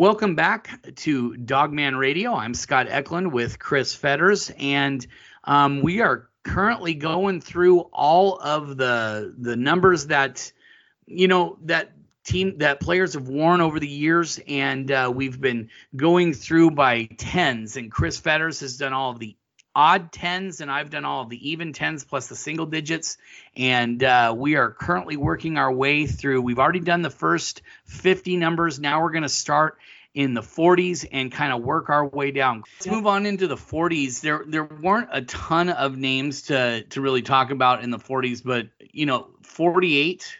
Welcome back to Dogman Radio. I'm Scott Eklund with Chris Fetters, and um, we are currently going through all of the the numbers that you know that team that players have worn over the years, and uh, we've been going through by tens. And Chris Fetters has done all of the odd tens, and I've done all of the even tens plus the single digits. And uh, we are currently working our way through. We've already done the first 50 numbers. Now we're going to start in the 40s and kind of work our way down. Let's move on into the 40s. There there weren't a ton of names to to really talk about in the 40s, but you know, 48.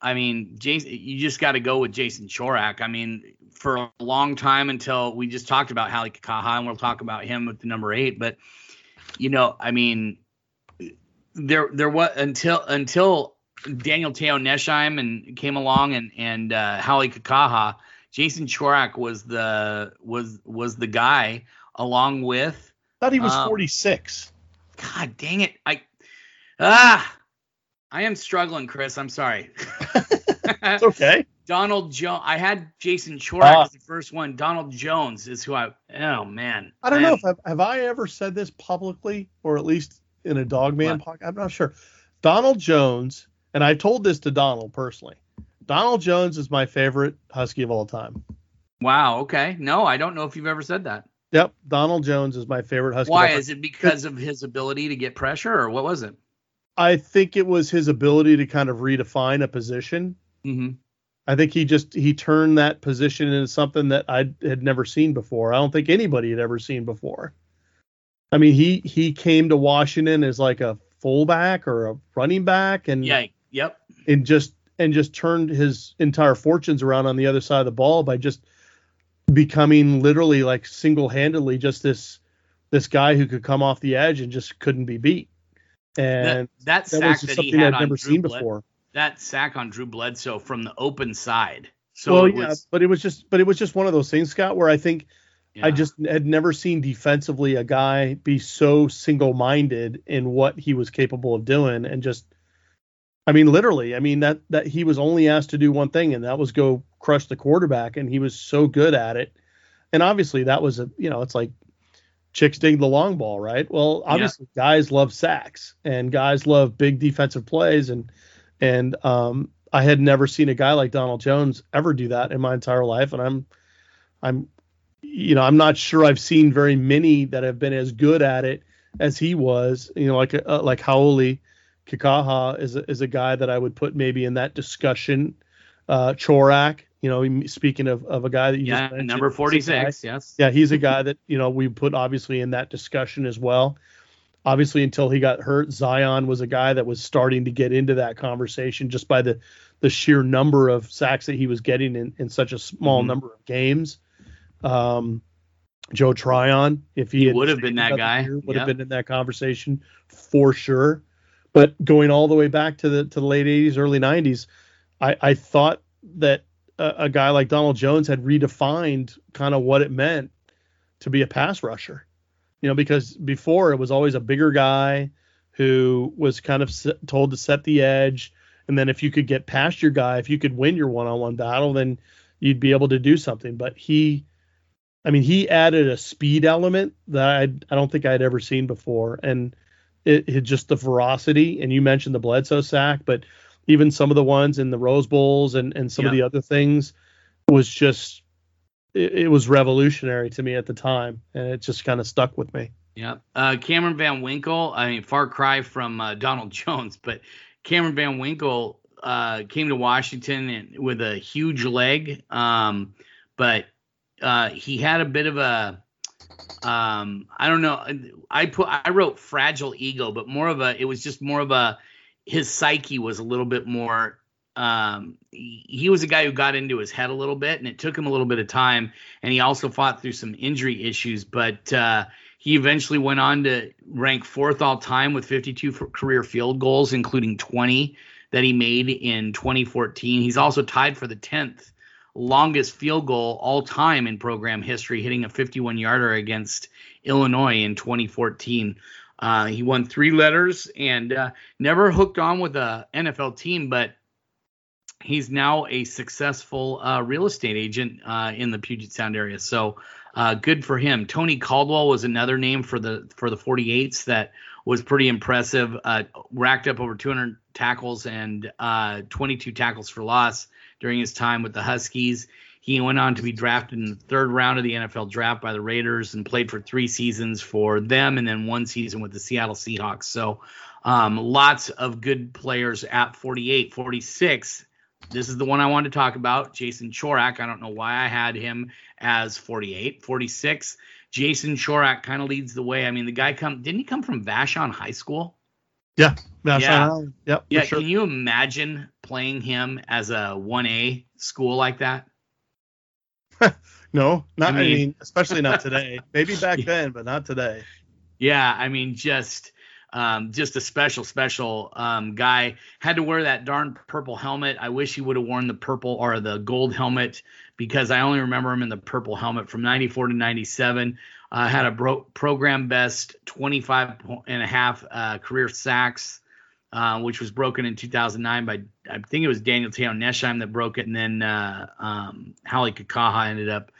I mean, Jason, you just got to go with Jason Chorak. I mean, for a long time until we just talked about Hale Kikaha, and we'll talk about him with the number eight. But you know, I mean, there there was until until Daniel Te'o Nesheim and came along and and uh, Hale Kikaha, Jason Chorak was the was was the guy along with. Thought he was um, 46. God dang it! I ah, I am struggling, Chris. I'm sorry. it's okay. Donald Jones. I had Jason Chorak uh, as the first one. Donald Jones is who I. Oh man. I don't I know am, if I've, have I ever said this publicly or at least in a Dogman podcast. I'm not sure. Donald Jones, and I told this to Donald personally. Donald Jones is my favorite Husky of all time. Wow. Okay. No, I don't know if you've ever said that. Yep. Donald Jones is my favorite Husky. Why? Is it because of his ability to get pressure, or what was it? I think it was his ability to kind of redefine a position. Mm-hmm. I think he just he turned that position into something that I had never seen before. I don't think anybody had ever seen before. I mean, he he came to Washington as like a fullback or a running back, and yeah, yep, and just and just turned his entire fortunes around on the other side of the ball by just becoming literally like single-handedly just this this guy who could come off the edge and just couldn't be beat. And that, that sack that he had I'd never seen Bled- before. That sack on Drew Bledsoe from the open side. So well, yeah, but it was just but it was just one of those things, Scott, where I think yeah. I just had never seen defensively a guy be so single-minded in what he was capable of doing and just I mean, literally. I mean that that he was only asked to do one thing, and that was go crush the quarterback, and he was so good at it. And obviously, that was a you know, it's like chicks dig the long ball, right? Well, obviously, yeah. guys love sacks, and guys love big defensive plays, and and um, I had never seen a guy like Donald Jones ever do that in my entire life, and I'm I'm you know, I'm not sure I've seen very many that have been as good at it as he was. You know, like uh, like Hau'oli Kikaha is a, is a guy that I would put maybe in that discussion. Uh, Chorak, you know, speaking of, of a guy that you yeah, just number 46, yes. Yeah, he's a guy that, you know, we put obviously in that discussion as well. Obviously, until he got hurt, Zion was a guy that was starting to get into that conversation just by the, the sheer number of sacks that he was getting in, in such a small mm-hmm. number of games. Um, Joe Tryon, if he, he would have been that guy, would yep. have been in that conversation for sure. But going all the way back to the to the late 80s, early 90s, I, I thought that a, a guy like Donald Jones had redefined kind of what it meant to be a pass rusher. You know, because before it was always a bigger guy who was kind of told to set the edge, and then if you could get past your guy, if you could win your one-on-one battle, then you'd be able to do something. But he, I mean, he added a speed element that I I don't think I'd ever seen before, and it, it, just the ferocity. And you mentioned the Bledsoe sack, but even some of the ones in the Rose Bowls and and some yeah. of the other things was just it, it, was revolutionary to me at the time, and it just kind of stuck with me. Yeah, uh, Cameron Van Winkle. I mean, far cry from uh, Donald Jones, but Cameron Van Winkle uh, came to Washington and, with a huge leg, um, but uh, he had a bit of a um i don't know i put i wrote fragile ego but more of a it was just more of a his psyche was a little bit more um he was a guy who got into his head a little bit and it took him a little bit of time and he also fought through some injury issues but uh he eventually went on to rank fourth all time with 52 career field goals including 20 that he made in 2014 he's also tied for the 10th longest field goal all time in program history, hitting a 51 yarder against Illinois in 2014. Uh, he won three letters and uh, never hooked on with a NFL team, but he's now a successful uh, real estate agent uh, in the Puget Sound area. So uh, good for him. Tony Caldwell was another name for the for the 48s that was pretty impressive. Uh, racked up over 200 tackles and uh, 22 tackles for loss during his time with the Huskies. He went on to be drafted in the third round of the NFL draft by the Raiders and played for three seasons for them and then one season with the Seattle Seahawks. So um, lots of good players at 48, 46. This is the one I wanted to talk about. Jason Chorak. I don't know why I had him as 48. 46. Jason Chorak kind of leads the way. I mean, the guy come didn't he come from Vashon High School? Yeah, Vashon. Yeah, yep, yeah. Sure. Can you imagine playing him as a 1A school like that? no, not. I mean, I mean, especially not today. Maybe back then, but not today. Yeah, I mean, just um, just a special, special um, guy. Had to wear that darn purple helmet. I wish he would have worn the purple or the gold helmet because I only remember him in the purple helmet from 94 to 97. Uh, had a bro- program best 25 and a half uh, career sacks, uh, which was broken in 2009 by, I think it was Daniel Te'o Nesheim that broke it. And then uh, um, Hale Kikaha ended up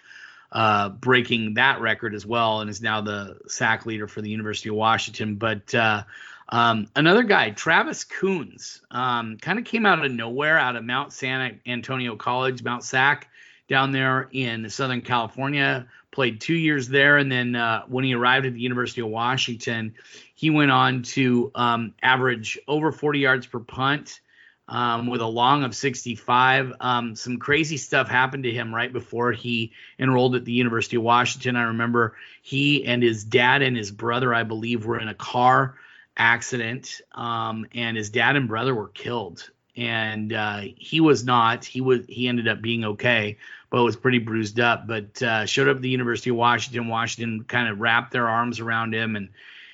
uh, breaking that record as well, and is now the sack leader for the University of Washington. But uh, um, another guy, Travis Coons, um, kind of came out of nowhere, out of Mount San Antonio College, Mount Sac, down there in Southern California. Played two years there, and then uh, when he arrived at the University of Washington, he went on to um, average over 40 yards per punt um, with a long of 65. Um, some crazy stuff happened to him right before he enrolled at the University of Washington. I remember he and his dad and his brother, I believe, were in a car accident, um, and his dad and brother were killed. And uh, he was not. He was. He ended up being okay, but was pretty bruised up. But uh, showed up at the University of Washington. Washington kind of wrapped their arms around him and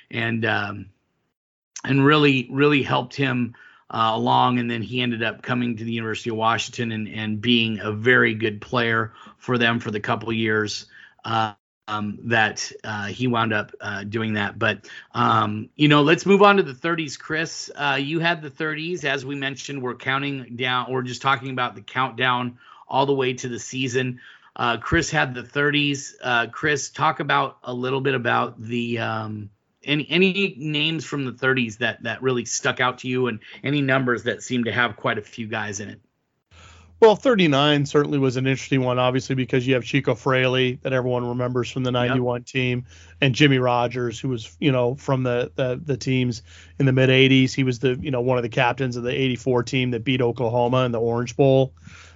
and um, and really really helped him uh, along, and then he ended up coming to the University of Washington and, and being a very good player for them for the couple years uh, um, that uh, he wound up uh, doing that. But um, you know, let's move on to the 30s, Chris. Uh, you had the 30s, as we mentioned. We're counting down. We're just talking about the countdown all the way to the season. Uh, Chris had the 30s. Chris, talk about a little bit about the um, any any names from the 30s that that really stuck out to you, and any numbers that seem to have quite a few guys in it? Well, 39 certainly was an interesting one, obviously, because you have Chico Fraley that everyone remembers from the 91 yep. team, and Jimmy Rogers, who was, you know, from the, the, the teams in the mid 80s. He was the, you know, one of the captains of the 84 team that beat Oklahoma in the Orange Bowl.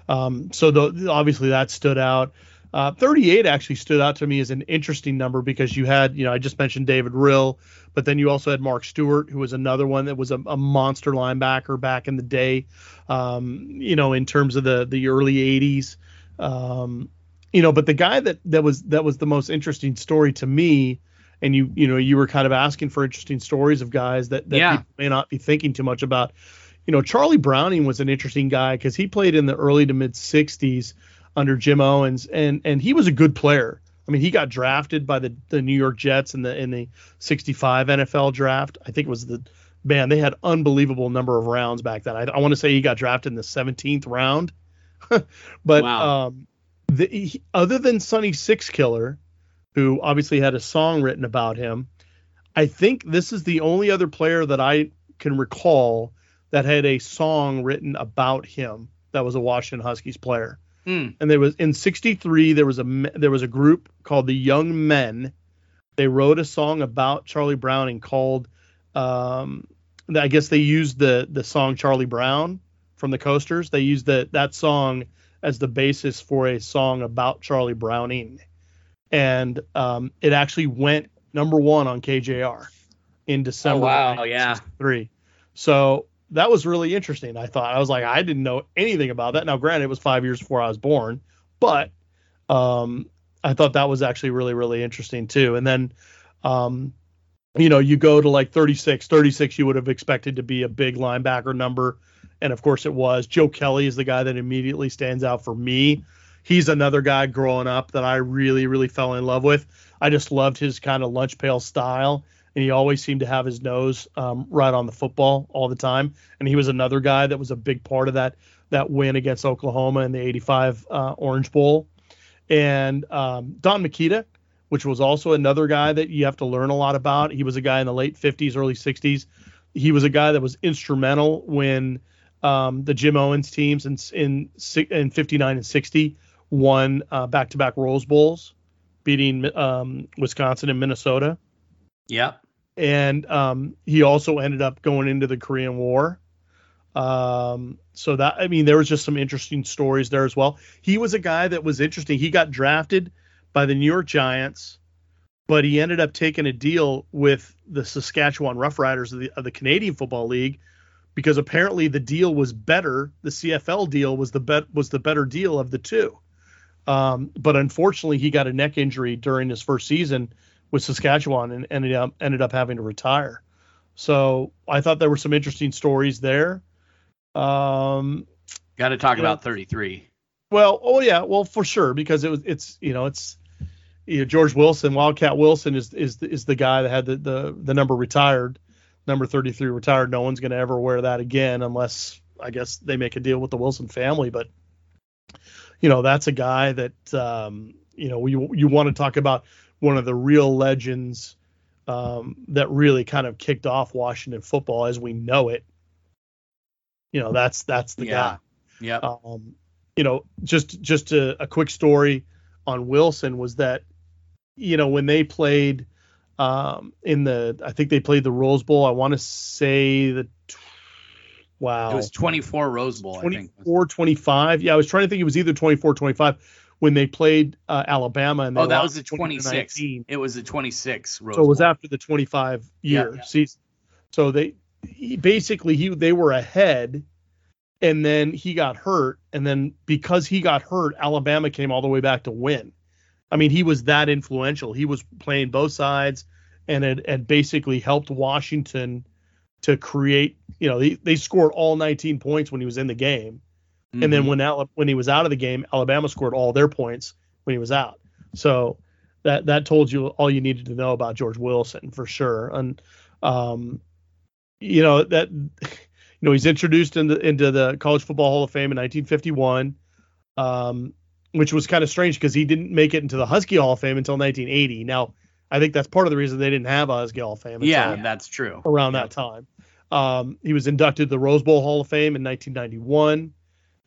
Um, so the, obviously that stood out. Uh, 38 actually stood out to me as an interesting number because you had, you know, I just mentioned David Rill, but then you also had Mark Stewart, who was another one that was a, a monster linebacker back in the day, um, you know, in terms of the the early 80s. Um, you know, but the guy that that was that was the most interesting story to me, and you you know you were kind of asking for interesting stories of guys that that yeah. people may not be thinking too much about. You know, Charlie Browning was an interesting guy because he played in the early to mid 60s under Jim Owens, and and he was a good player. I mean, he got drafted by the the New York Jets in the in the 65 NFL draft. I think it was the man they had unbelievable number of rounds back then. I, I want to say he got drafted in the 17th round. but wow. um, the, he, other than Sonny Sixkiller, who obviously had a song written about him, I think this is the only other player that I can recall that had a song written about him that was a Washington Huskies player. Mm. And there was in '63 there was a there was a group called the Young Men. They wrote a song about Charlie Brown and called um, I guess they used the the song Charlie Brown from the Coasters. They used the that song as the basis for a song about Charlie Browning, and um, it actually went number one on KJR in December. Oh, wow! Yeah. Three. So that was really interesting. I thought I was like I didn't know anything about that. Now, granted, it was five years before I was born, but um, I thought that was actually really really interesting too. And then, um, you know, you go to like 36, 36, you would have expected to be a big linebacker number, and of course it was. Joe Kelly is the guy that immediately stands out for me. He's another guy growing up that I really really fell in love with. I just loved his kind of lunch pail style and he always seemed to have his nose um, right on the football all the time. And he was another guy that was a big part of that that win against Oklahoma in the 85 uh, Orange Bowl. And um, Don McKeta, which was also another guy that you have to learn a lot about. He was a guy in the late 50s, early 60s. He was a guy that was instrumental when um, the Jim Owens teams in, in, in 59 and 60 won uh, back-to-back Rose Bowls, beating um, Wisconsin and Minnesota. Yep. And um, he also ended up going into the Korean War. Um, so that I mean, there was just some interesting stories there as well. He was a guy that was interesting. He got drafted by the New York Giants, but he ended up taking a deal with the Saskatchewan Roughriders of the, of the Canadian Football League because apparently the deal was better. The CFL deal was the bet was the better deal of the two. Um, but unfortunately, he got a neck injury during his first season with Saskatchewan and ended up ended up having to retire. So I thought there were some interesting stories there. Um, Got to talk about know, 33. Well, oh yeah, well for sure because it was it's you know it's you know, George Wilson, Wildcat Wilson is is is the guy that had the the, the number retired, number 33 retired. No one's going to ever wear that again unless I guess they make a deal with the Wilson family. But you know that's a guy that um, you know you you want to talk about one of the real legends um, that really kind of kicked off Washington football as we know it. You know that's that's the yeah. guy. Yeah. Um, you know, just just a, a quick story on Wilson was that you know when they played um, in the I think they played the Rose Bowl. I want to say the wow. It was 24 Rose Bowl, 24 25. Yeah, I was trying to think it was either 24 25 when they played uh, Alabama and Oh, that was the 26. It was the 26 Rose So it was Bowl. after the 25 year yeah, yeah. season. So they he, basically he they were ahead and then he got hurt and then because he got hurt alabama came all the way back to win i mean he was that influential he was playing both sides and had basically helped washington to create you know they, they scored all 19 points when he was in the game mm-hmm. and then mm-hmm. when Ala- when he was out of the game alabama scored all their points when he was out so that that told you all you needed to know about george wilson for sure and um you know that you know, he's introduced into into the College Football Hall of Fame in 1951, um, which was kind of strange because he didn't make it into the Husky Hall of Fame until 1980. Now, I think that's part of the reason they didn't have a Husky Hall of Fame. Yeah, that's true. Around yeah. that time, um, he was inducted to the Rose Bowl Hall of Fame in 1991.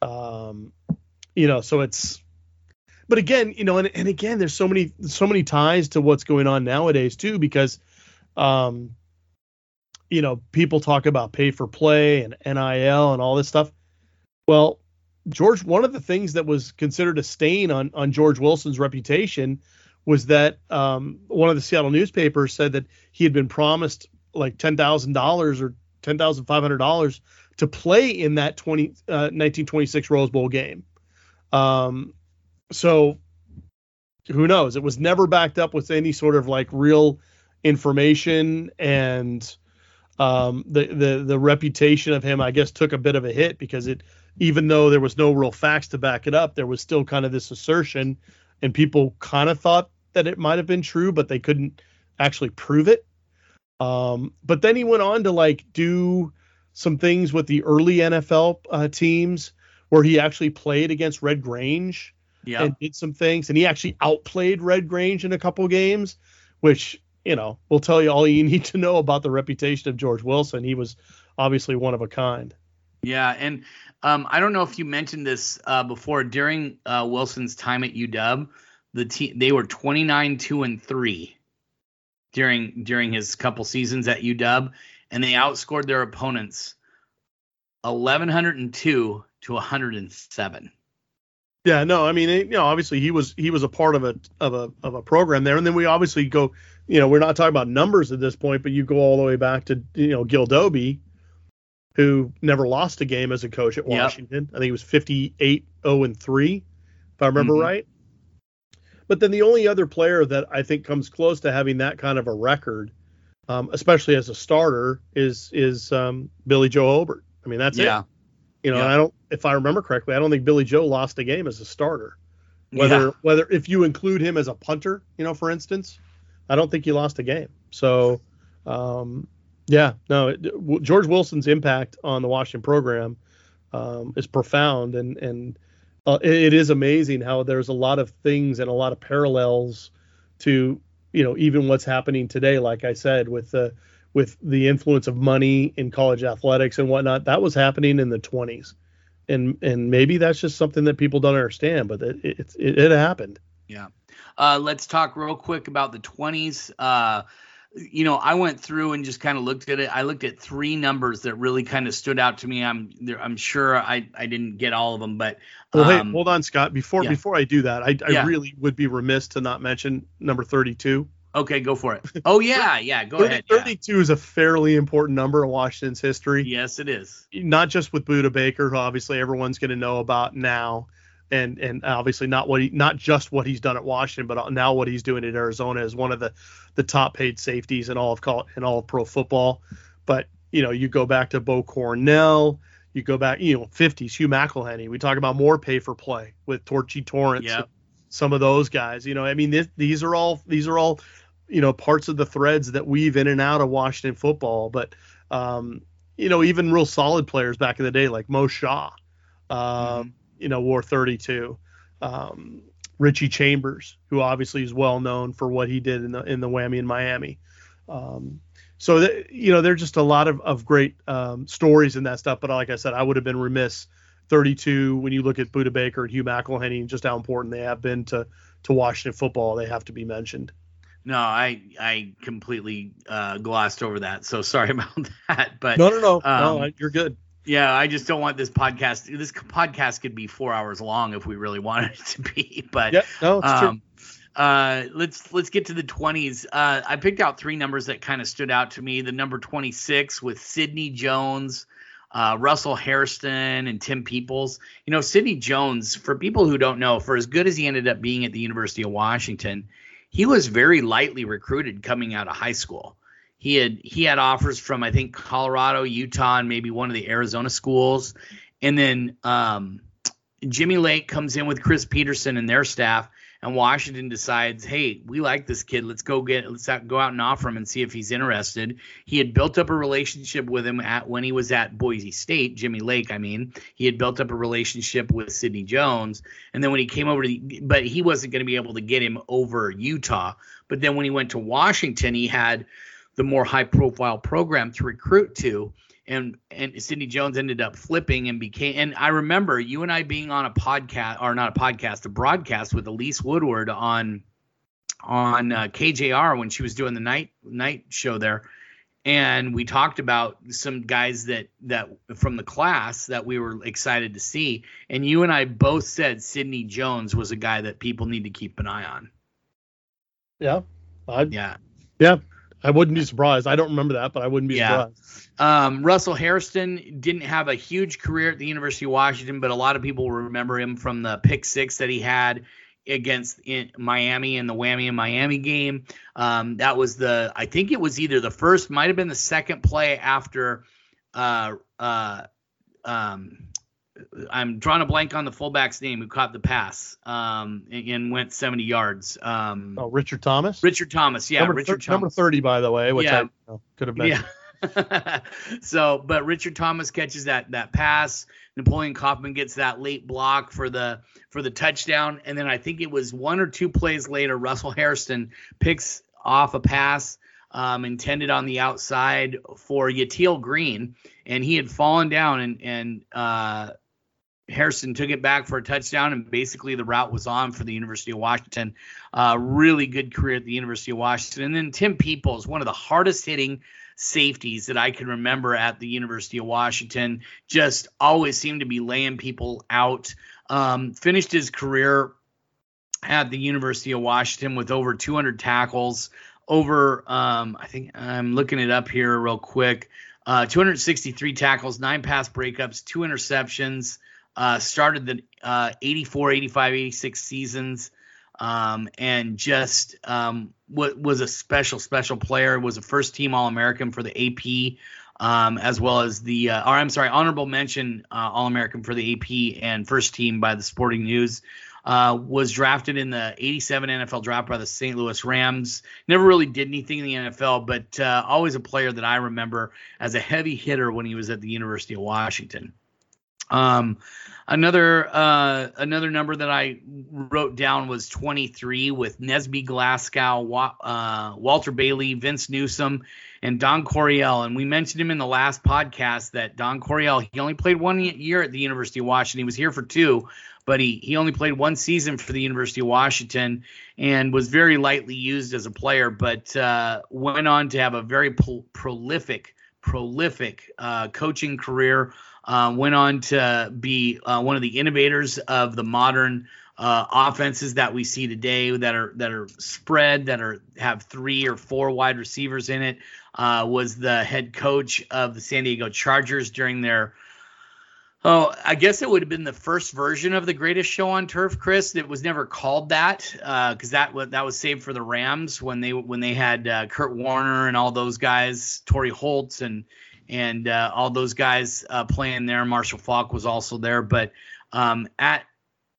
Um, you know, so it's but again, you know, and, and again, there's so many so many ties to what's going on nowadays too, because um, you know, people talk about pay for play and NIL and all this stuff. Well, George, one of the things that was considered a stain on on George Wilson's reputation was that um, one of the Seattle newspapers said that he had been promised like ten thousand dollars or ten thousand five hundred dollars to play in that 20, uh, 1926 Rose Bowl game. Um, so who knows? It was never backed up with any sort of like real information and um, the the the reputation of him, I guess, took a bit of a hit because it, even though there was no real facts to back it up, there was still kind of this assertion, and people kind of thought that it might have been true, but they couldn't actually prove it. Um, but then he went on to like do some things with the early NFL uh, teams where he actually played against Red Grange yeah. and did some things, and he actually outplayed Red Grange in a couple games, which you know, will tell you all you need to know about the reputation of George Wilson. He was obviously one of a kind. Yeah, and um, I don't know if you mentioned this uh, before. During uh, Wilson's time at UW, the team they were 29 two and three during during his couple seasons at UW, and they outscored their opponents 1102 to 107. Yeah, no, I mean, you know, obviously he was he was a part of a of a of a program there, and then we obviously go, you know, we're not talking about numbers at this point, but you go all the way back to you know Gil Dobie, who never lost a game as a coach at Washington. Yep. I think he was 58 0 and three, if I remember mm-hmm. right. But then the only other player that I think comes close to having that kind of a record, um, especially as a starter, is is um, Billy Joe Hobert. I mean, that's yeah. it. You know, yeah. I don't, if I remember correctly, I don't think Billy Joe lost a game as a starter. Whether yeah. whether if you include him as a punter, you know, for instance, I don't think he lost a game. So, um, yeah, no, it, George Wilson's impact on the Washington program um, is profound, and and uh, it, it is amazing how there's a lot of things and a lot of parallels to you know even what's happening today. Like I said, with the with the influence of money in college athletics and whatnot, that was happening in the 20s, and and maybe that's just something that people don't understand, but it it, it, it happened. Yeah. Uh, let's talk real quick about the 20s. Uh, you know, I went through and just kind of looked at it. I looked at three numbers that really kind of stood out to me. I'm I'm sure I, I didn't get all of them, but um, well, hey, um, hold on, Scott. Before yeah. before I do that, I, I yeah. really would be remiss to not mention number 32. Okay, go for it. Oh yeah, yeah, go 30, ahead. Yeah. 32 is a fairly important number in Washington's history. Yes, it is. Not just with Budda Baker, who obviously everyone's going to know about now, and and obviously not what he not just what he's done at Washington, but now what he's doing at Arizona is one of the the top paid safeties in all of call in all of pro football. But you know, you go back to Bo Cornell, you go back, you know, 50s, Hugh McElhenny. We talk about more pay for play with Torchy Torrance, Yep. Some of those guys, you know, I mean, this, these are all these are all, you know, parts of the threads that weave in and out of Washington football. But, um, you know, even real solid players back in the day, like Mo Shaw, um, mm-hmm. You know, wore 32. Um, Richie Chambers, who obviously is well known for what he did in the in the whammy in Miami. Um, so th- you know, there's just a lot of of great um, stories in that stuff. But like I said, I would have been remiss 32 when you look at Budda Baker and Hugh McElhenny and just how important they have been to to Washington football. They have to be mentioned. No, I I completely uh, glossed over that. So sorry about that. But no, no, no, um, no, you're good. Yeah, I just don't want this podcast. This podcast could be four hours long if we really wanted it to be. But yeah, no, it's um, true. Uh, let's let's get to the 20s. Uh, I picked out three numbers that kind of stood out to me. The number 26 with Sidney Jones, uh, Russell Hairston, and Tim Peoples. You know, Sidney Jones, for people who don't know, for as good as he ended up being at the University of Washington, he was very lightly recruited coming out of high school. He had he had offers from I think Colorado, Utah, and maybe one of the Arizona schools, and then um, Jimmy Lake comes in with Chris Petersen and their staff, and Washington decides, hey, we like this kid. Let's go get let's go out and offer him and see if he's interested. He had built up a relationship with him at when he was at Boise State, Jimmy Lake. I mean, he had built up a relationship with Sidney Jones, and then when he came over to, the, but he wasn't going to be able to get him over Utah. But then when he went to Washington, he had the more high profile program to recruit to. And and Sidney Jones ended up flipping and became and I remember you and I being on a podcast or not a podcast, a broadcast with Elise Woodward on on uh, KJR when she was doing the night night show there and we talked about some guys that that from the class that we were excited to see and you and I both said Sidney Jones was a guy that people need to keep an eye on. Yeah. I'd, yeah. Yeah. I wouldn't be surprised. I don't remember that, but I wouldn't be yeah. surprised. Um, Russell Hairston didn't have a huge career at the University of Washington, but a lot of people remember him from the pick six that he had against Miami in the Whammy in Miami game. Um, that was the, I think it was either the first, might have been the second play after uh, uh, um, I'm drawing a blank on the fullback's name who caught the pass um, and, and, went 70 yards. Um, oh, Richard Thomas. Richard Thomas, yeah, number, Richard thir- Number 30, by the way, which yeah. I you know, could have been. Yeah. so, but Richard Thomas catches that that pass. Napoleon Kaufman gets that late block for the for the touchdown, and then I think it was one or two plays later, Russell Hairston picks off a pass um, intended on the outside for Yatil Green, and he had fallen down and and uh, Hairston took it back for a touchdown, and basically the route was on for the University of Washington. Uh, really good career at the University of Washington. And then Tim Peoples, one of the hardest hitting safeties that I can remember at the University of Washington, just always seemed to be laying people out. Um, finished his career at the University of Washington with over 200 tackles, over, um, I think I'm looking it up here real quick. Uh, 263 tackles, nine pass breakups, two interceptions. Uh, started the uh, 84, 85, 86 seasons, um, and just um, was a special, special player. Was a first team All American for the AP, um, as well as the, uh, or I'm sorry, honorable mention uh, All American for the AP and first team by the Sporting News. Uh, was drafted in the 87 NFL draft by the St. Louis Rams. Never really did anything in the NFL, but uh, always a player that I remember as a heavy hitter when he was at the University of Washington. Um, another uh, another number that I wrote down was 23 with Nesby Glasgow, uh, Walter Bailey, Vince Newsom, and Don Coryell. And we mentioned him in the last podcast that Don Coryell he only played one year at the University of Washington. He was here for two, but he he only played one season for the University of Washington and was very lightly used as a player, but uh, went on to have a very pro- prolific prolific uh, coaching career. Uh, went on to be uh, one of the innovators of the modern uh, offenses that we see today that are that are spread that are have three or four wide receivers in it. Uh, was the head coach of the San Diego Chargers during their Oh, I guess it would have been the first version of the greatest show on turf, Chris. It was never called that because uh, that that was saved for the Rams when they when they had uh, Kurt Warner and all those guys, Torry Holtz and and uh, all those guys uh, playing there. Marshall Faulk was also there, but um, at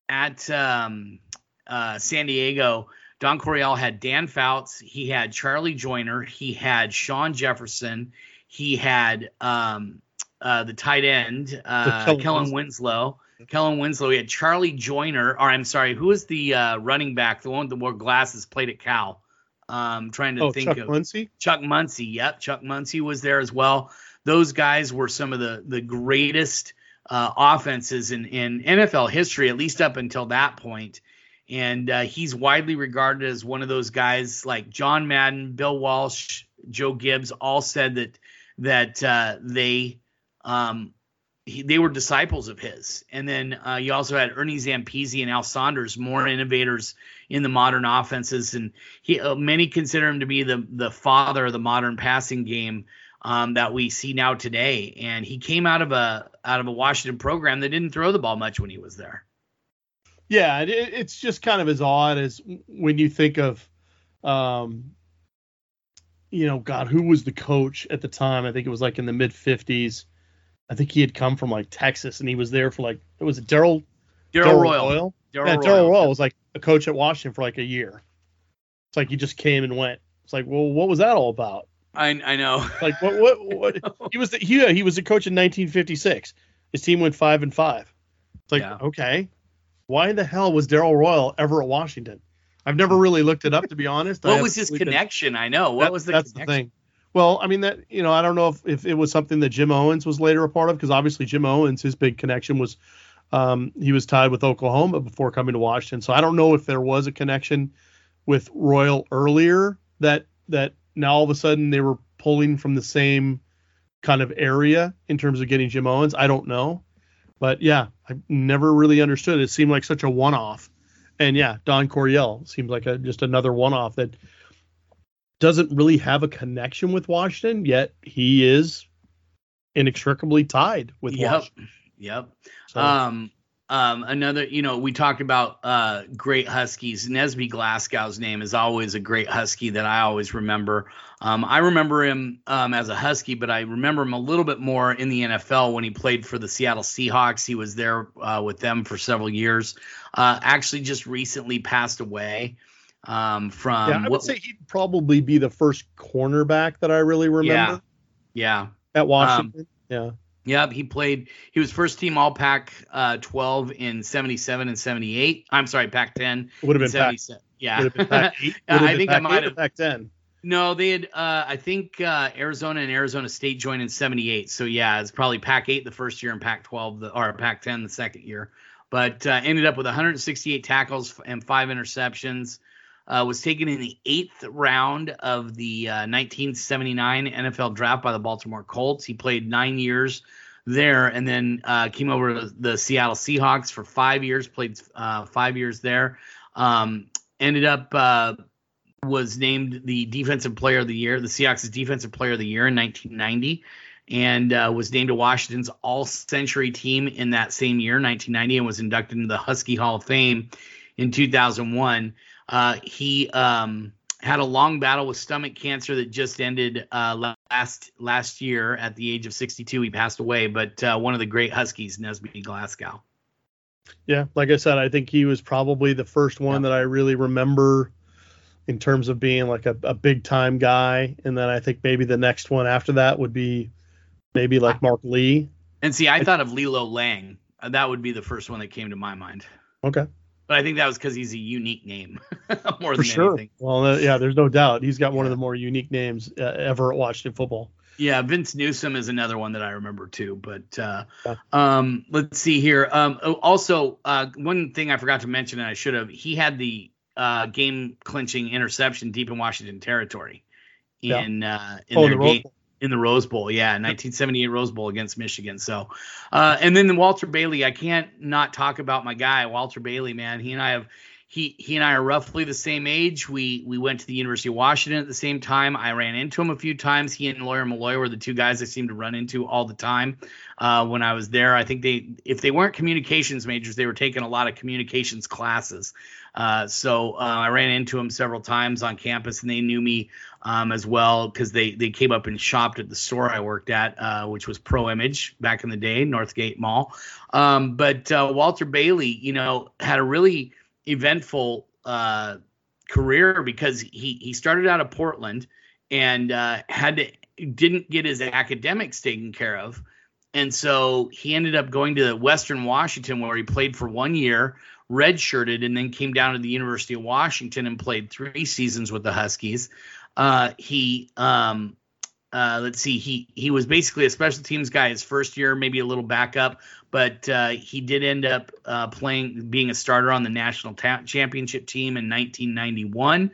at um, uh, San Diego, Don Coryell had Dan Fouts, he had Charlie Joiner, he had Sean Jefferson, he had um, uh, the tight end, uh, Kellen, Kellen Winslow. Kellen Winslow. He had Charlie Joiner, or I'm sorry, who was the uh, running back, the one that wore glasses, played at Cal? Um, trying to oh, think Chuck of Muncie. Chuck Muncie. Yep, Chuck Muncie was there as well. Those guys were some of the the greatest uh, offenses in in NFL history, at least up until that point. And uh, he's widely regarded as one of those guys like John Madden, Bill Walsh, Joe Gibbs, all said that that uh, they um, he, they were disciples of his. And then uh, you also had Ernie Zampese and Al Saunders, more innovators in the modern offenses. And he, uh, many consider him to be the the father of the modern passing game um, that we see now today. And he came out of a out of a Washington program that didn't throw the ball much when he was there. Yeah, it, it's just kind of as odd as when you think of, um, you know, God, who was the coach at the time? I think it was like in the mid '50s I think he had come from like Texas and he was there for like it was Darrell Darrell Royal. Royal. Yeah, Darrell Royal was like a coach at Washington for like a year. It's like he just came and went. It's like, well, what was that all about? I I know. Like what what what he was the, he he was a coach in 1956. His team went five and five. It's like yeah. okay, why the hell was Darrell Royal ever at Washington? I've never really looked it up to be honest. what was his connection? I know. What that, was the that's connection? the thing. Well, I mean that you know I don't know if, if it was something that Jim Owens was later a part of because obviously Jim Owens his big connection was um, he was tied with Oklahoma before coming to Washington. So I don't know if there was a connection with Royal earlier that that now all of a sudden they were pulling from the same kind of area in terms of getting Jim Owens. I don't know, but yeah, I never really understood. It seemed like such a one-off, and yeah, Don Coryell seems like a just another one-off that doesn't really have a connection with Washington, yet he is inextricably tied with yep. Washington. Yep. So. Um, um, another, you know, we talked about uh, great Huskies. Nesby Glasgow's name is always a great Husky that I always remember. Um, I remember him um, as a Husky, but I remember him a little bit more in the NFL when he played for the Seattle Seahawks. He was there uh, with them for several years. Uh, actually, just recently passed away um, from. Yeah, I would what, say he'd probably be the first cornerback that I really remember. Yeah. Yeah. At Washington. Um, yeah. Yep, he played. He was first team All Pac uh, 12 in 77 and 78. I'm sorry, Pac 10. Would have been 77. Pac. Yeah. Been Pac I think I might have. Pac 10. No, they had. Uh, I think uh, Arizona and Arizona State joined in '78. So yeah, it's probably Pac 8 the first year and Pac 12 the, or Pac 10 the second year. But uh, ended up with 168 tackles and five interceptions uh, was taken in the eighth round of the uh, 1979 NFL draft by the Baltimore Colts. He played nine years there and then uh, came over to the Seattle Seahawks for five years, played uh, five years there. Um, ended up uh, was named the defensive player of the year, the Seahawks' defensive player of the year in 1990 and uh, was named to Washington's All Century team in that same year, 1990, and was inducted into the Husky Hall of Fame in 2001. Uh, he um, had a long battle with stomach cancer that just ended uh, last last year at the age of 62. He passed away, but uh, one of the great Huskies, Nesby Glasgow. Yeah, like I said, I think he was probably the first one that I really remember in terms of being like a, a big time guy. And then I think maybe the next one after that would be maybe like Mark Lee. And see, I thought of Lilo Lang. Uh, that would be the first one that came to my mind. Okay. But I think that was because he's a unique name more For than sure. anything. Well, uh, yeah, there's no doubt he's got one of the more unique names uh, ever watched in football. Yeah, Vince Newsom is another one that I remember too. But uh, Yeah. um, let's see here. Um, oh, also, uh, one thing I forgot to mention, and I should have, he had the uh, game clinching interception deep in Washington territory Yeah. in uh, in oh, their the game Bowl. In the Rose Bowl. Yeah, 1978 Rose Bowl against Michigan. So, uh, and then Walter Bailey. I can't not talk about my guy Walter Bailey. Man, he and I have. He, he and I are roughly the same age. We we went to the University of Washington at the same time. I ran into him a few times. He and Lawyer Milloy were the two guys I seemed to run into all the time uh, when I was there. I think they if they weren't communications majors, they were taking a lot of communications classes. Uh, so uh, I ran into him several times on campus, and they knew me um, as well because they they came up and shopped at the store I worked at, uh, which was Pro Image back in the day, Northgate Mall. Um, but uh, Walter Bailey, you know, had a really eventful uh, career because he he started out of Portland and uh, had to didn't get his academics taken care of, and so he ended up going to Western Washington where he played for one year, redshirted, and then came down to the University of Washington and played three seasons with the Huskies. Uh, he um, uh, let's see, he he was basically a special teams guy his first year, maybe a little backup, but uh, he did end up uh, playing, being a starter on the national ta- championship team in 1991,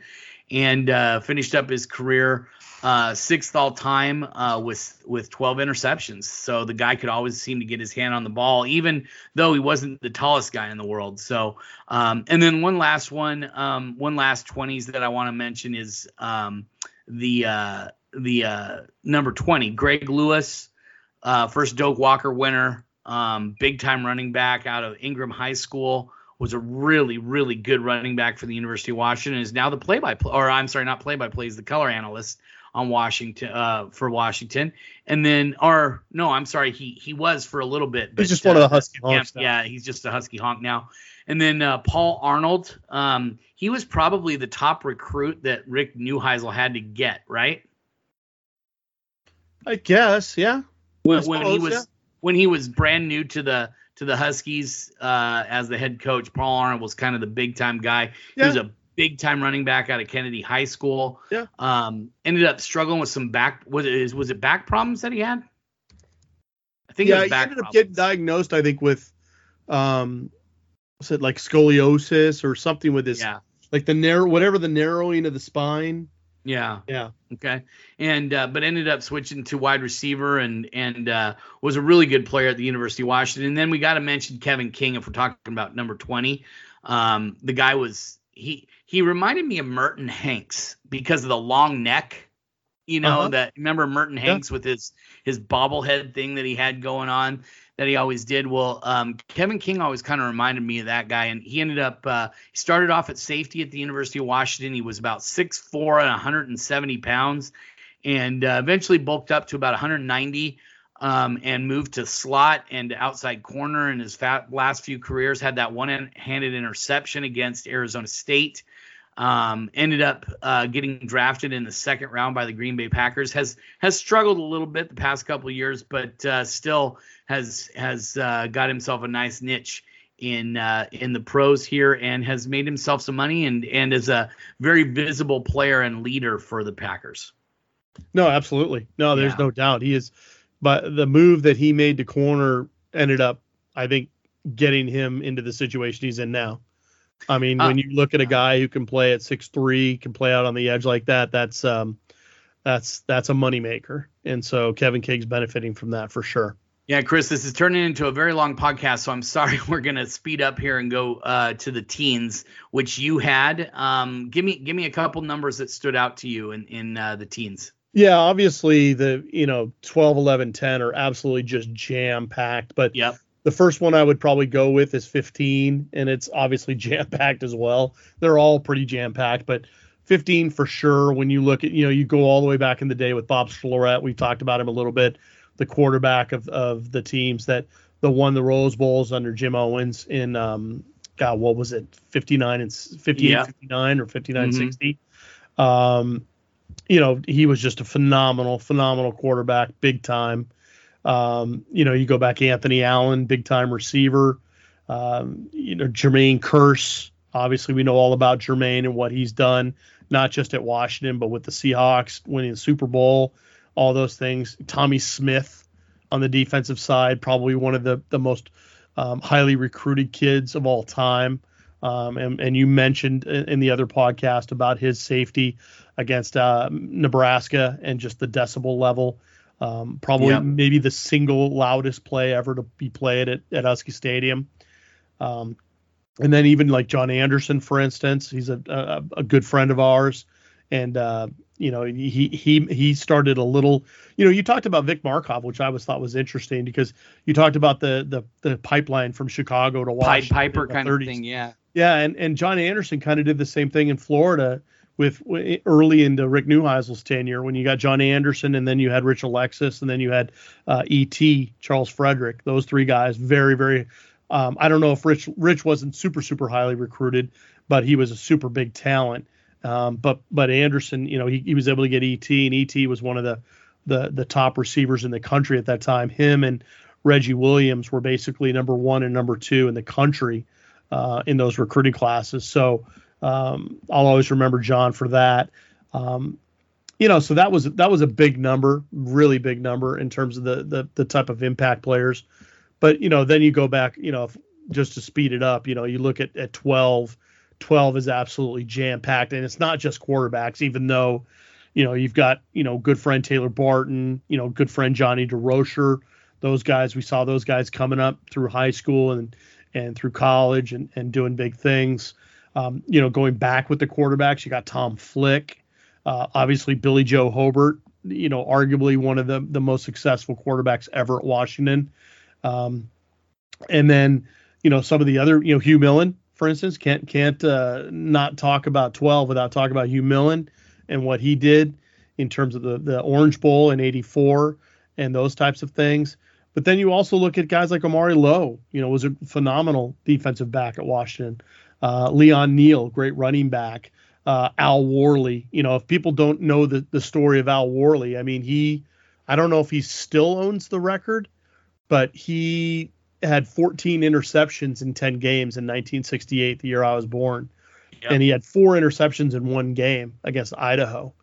and uh, finished up his career uh, sixth all time uh, with with 12 interceptions. So the guy could always seem to get his hand on the ball, even though he wasn't the tallest guy in the world. So, um, and then one last one, um, one last 20s that I want to mention is um, the uh, the uh, number 20, Greg Lewis, uh, first Doak Walker winner, um, big time running back out of Ingraham High School. Was a really, really good running back for the University of Washington. Is now the play-by-play, or I'm sorry, not play-by-play, is the color analyst on Washington uh, for Washington. And then, or no, I'm sorry, he he was for a little bit. He's but, just one of uh, the Husky yeah, honks now. yeah, he's just a Husky honk now. And then uh, Paul Arnold, um, he was probably the top recruit that Rick Neuheisel had to get, right? I guess, yeah. When, I when he was yeah. when he was brand new to the to the Huskies uh, as the head coach, Paul Arnold was kind of the big time guy. He was a big time running back out of Kennedy High School. Yeah. Um, ended up struggling with some back was it was it back problems that he had? I think it yeah, he ended up getting diagnosed, I think, with um was it like scoliosis or something with his Yeah. like the narrow whatever the narrowing of the spine. Yeah. Yeah. Okay. And uh, but ended up switching to wide receiver and and uh, was a really good player at the University of Washington. And then we got to mention Kevin King if we're talking about number twenty. Um, the guy was he he reminded me of Merton Hanks because of the long neck. You know Uh-huh. that remember Merton Hanks with his his bobblehead thing that he had going on that he always did. Well, um, Kevin King always kind of reminded me of that guy, and he ended up uh, he started off at safety at the University of Washington. He was about 6'4 and 170 pounds, and uh, eventually bulked up to about 190. Um, and moved to slot and outside corner in his fat, last few careers. Had that one-handed interception against Arizona State. Um, ended up uh, getting drafted in the second round by the Green Bay Packers. Has has struggled a little bit the past couple of years, but uh, still has has uh, got himself a nice niche in uh, in the pros here and has made himself some money and and is a very visible player and leader for the Packers. No, absolutely. No, there's Yeah. no doubt. He is but the move that he made to corner ended up, I think, getting him into the situation he's in now. I mean, Uh, when you look at a guy who can play at six three, can play out on the edge like that, that's um that's that's a moneymaker. And so Kevin King's benefiting from that for sure. Yeah, Chris, this is turning into a very long podcast, so I'm sorry we're gonna speed up here and go uh, to the teens, which you had. Um, give me give me a couple numbers that stood out to you in in uh, the teens. Yeah, obviously the you know 12, 11, 10 are absolutely just jam packed, but Yep. the first one I would probably go with is 15, and it's obviously jam packed as well. They're all pretty jam packed, but 15 for sure. When you look at you know you go all the way back in the day with Bob Schloredt, We've talked about him a little bit, the quarterback of of the teams that the won the Rose Bowls under Jim Owens in um God what was it 59 and 58 Yeah. 59 or 59 Mhm. 60. Um, you know, he was just a phenomenal, phenomenal quarterback, big time. Um, you know, you go back Anthony Allen, big time receiver. Um, you know, Jermaine Kearse. Obviously, we know all about Jermaine and what he's done, not just at Washington, but with the Seahawks winning the Super Bowl, all those things. Tommy Smith on the defensive side, probably one of the the most um, highly recruited kids of all time. Um, and, and, you mentioned in the other podcast about his safety against uh, Nebraska and just the decibel level. Um, probably yep. maybe the single loudest play ever to be played at, at Husky Stadium. Um, and then even like John Anderson, for instance, he's a, a, a good friend of ours. And, uh, you know, he, he, he started a little, you know, you talked about Vic Markov, which I was thought was interesting because you talked about the, the, the pipeline from Chicago to Washington. Pied Piper kind 30s. of thing. Yeah. Yeah, and and John Anderson kind of did the same thing in Florida with early into Rick Neuheisel's tenure when you got John Anderson and then you had Rich Alexis and then you had uh, E.T. Charles Frederick. Those three guys, very very. Um, I don't know if Rich Rich wasn't super super highly recruited, but he was a super big talent. Um, but but Anderson, you know, he, he was able to get ET, and ET was one of the the the top receivers in the country at that time. Him and Reggie Williams were basically number one and number two in the country uh, in those recruiting classes. So um, I'll always remember John for that. Um, you know, so that was that was a big number, really big number in terms of the the, the type of impact players. But you know, then you go back, you know, just to speed it up, you know, you look at at 12. 12 is absolutely jam packed, and it's not just quarterbacks, even though you know you've got you know good friend Taylor Barton, you know good friend Johnny DuRocher. Those guys, we saw those guys coming up through high school and and through college and, and doing big things. Um, you know, going back with the quarterbacks, you got Tom Flick, uh, obviously Billy Joe Hobert, you know, arguably one of the, the most successful quarterbacks ever at Washington. Um, and then, you know, some of the other, you know, Hugh Millen, for instance, can't can't uh, not talk about 12 without talking about Hugh Millen and what he did in terms of the the Orange Bowl in '84 and those types of things. But then you also look at guys like Amari Lowe, you know, was a phenomenal defensive back at Washington. Uh, Leon Neal, great running back. Uh, Al Worley, you know, if people don't know the, the story of Al Worley, I mean, he, I don't know if he still owns the record, but he had 14 interceptions in 10 games in 1968, the year I was born. Yep. And he had four interceptions in one game against Idaho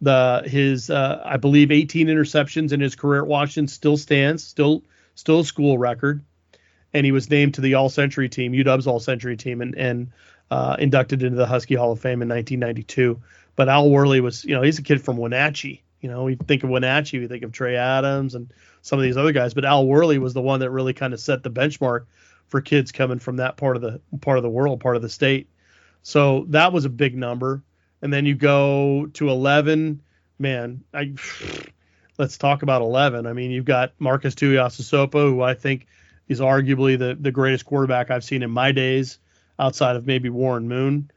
the his uh, I believe 18 interceptions in his career at Washington still stands, still still a school record, and he was named to the All Century team, UW's All Century team, and and uh, inducted into the Husky Hall of Fame in 1992. But Al Worley was, you know, he's a kid from Wenatchee. You know, we think of Wenatchee, we think of Trey Adams and some of these other guys, but Al Worley was the one that really kind of set the benchmark for kids coming from that part of the part of the world, part of the state. So that was a big number and then you go to 11 man i let's talk about 11 i mean you've got marcus tuiasosopo who i think is arguably the, the greatest quarterback i've seen in my days outside of maybe warren moon.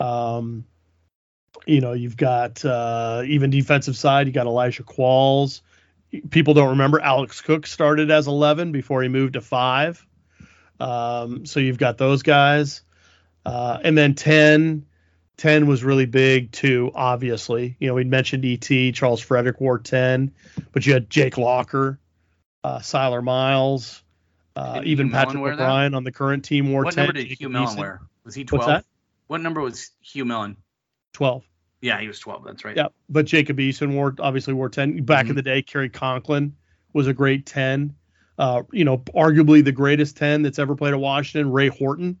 Um, you know you've got uh, even defensive side you got elijah qualls. People don't remember alex cook started as 11 before he moved to 5 um, so you've got those guys. Uh, and then 10 10 was really big too, obviously. You know, we mentioned ET, Charles Frederick wore 10, but you had Jake Locker, uh, Siler Miles, uh, even Patrick O'Brien on the current team wore what 10. What number did Hugh Millen wear? Was he 12? What number was Hugh Millen? 12. Yeah, he was 12. That's right. Yeah, but Jacob Eason wore obviously wore 10. Back mm-hmm. in the day, Cary Conklin was a great 10. Uh, you know, arguably the greatest 10 that's ever played at Washington, Ray Horton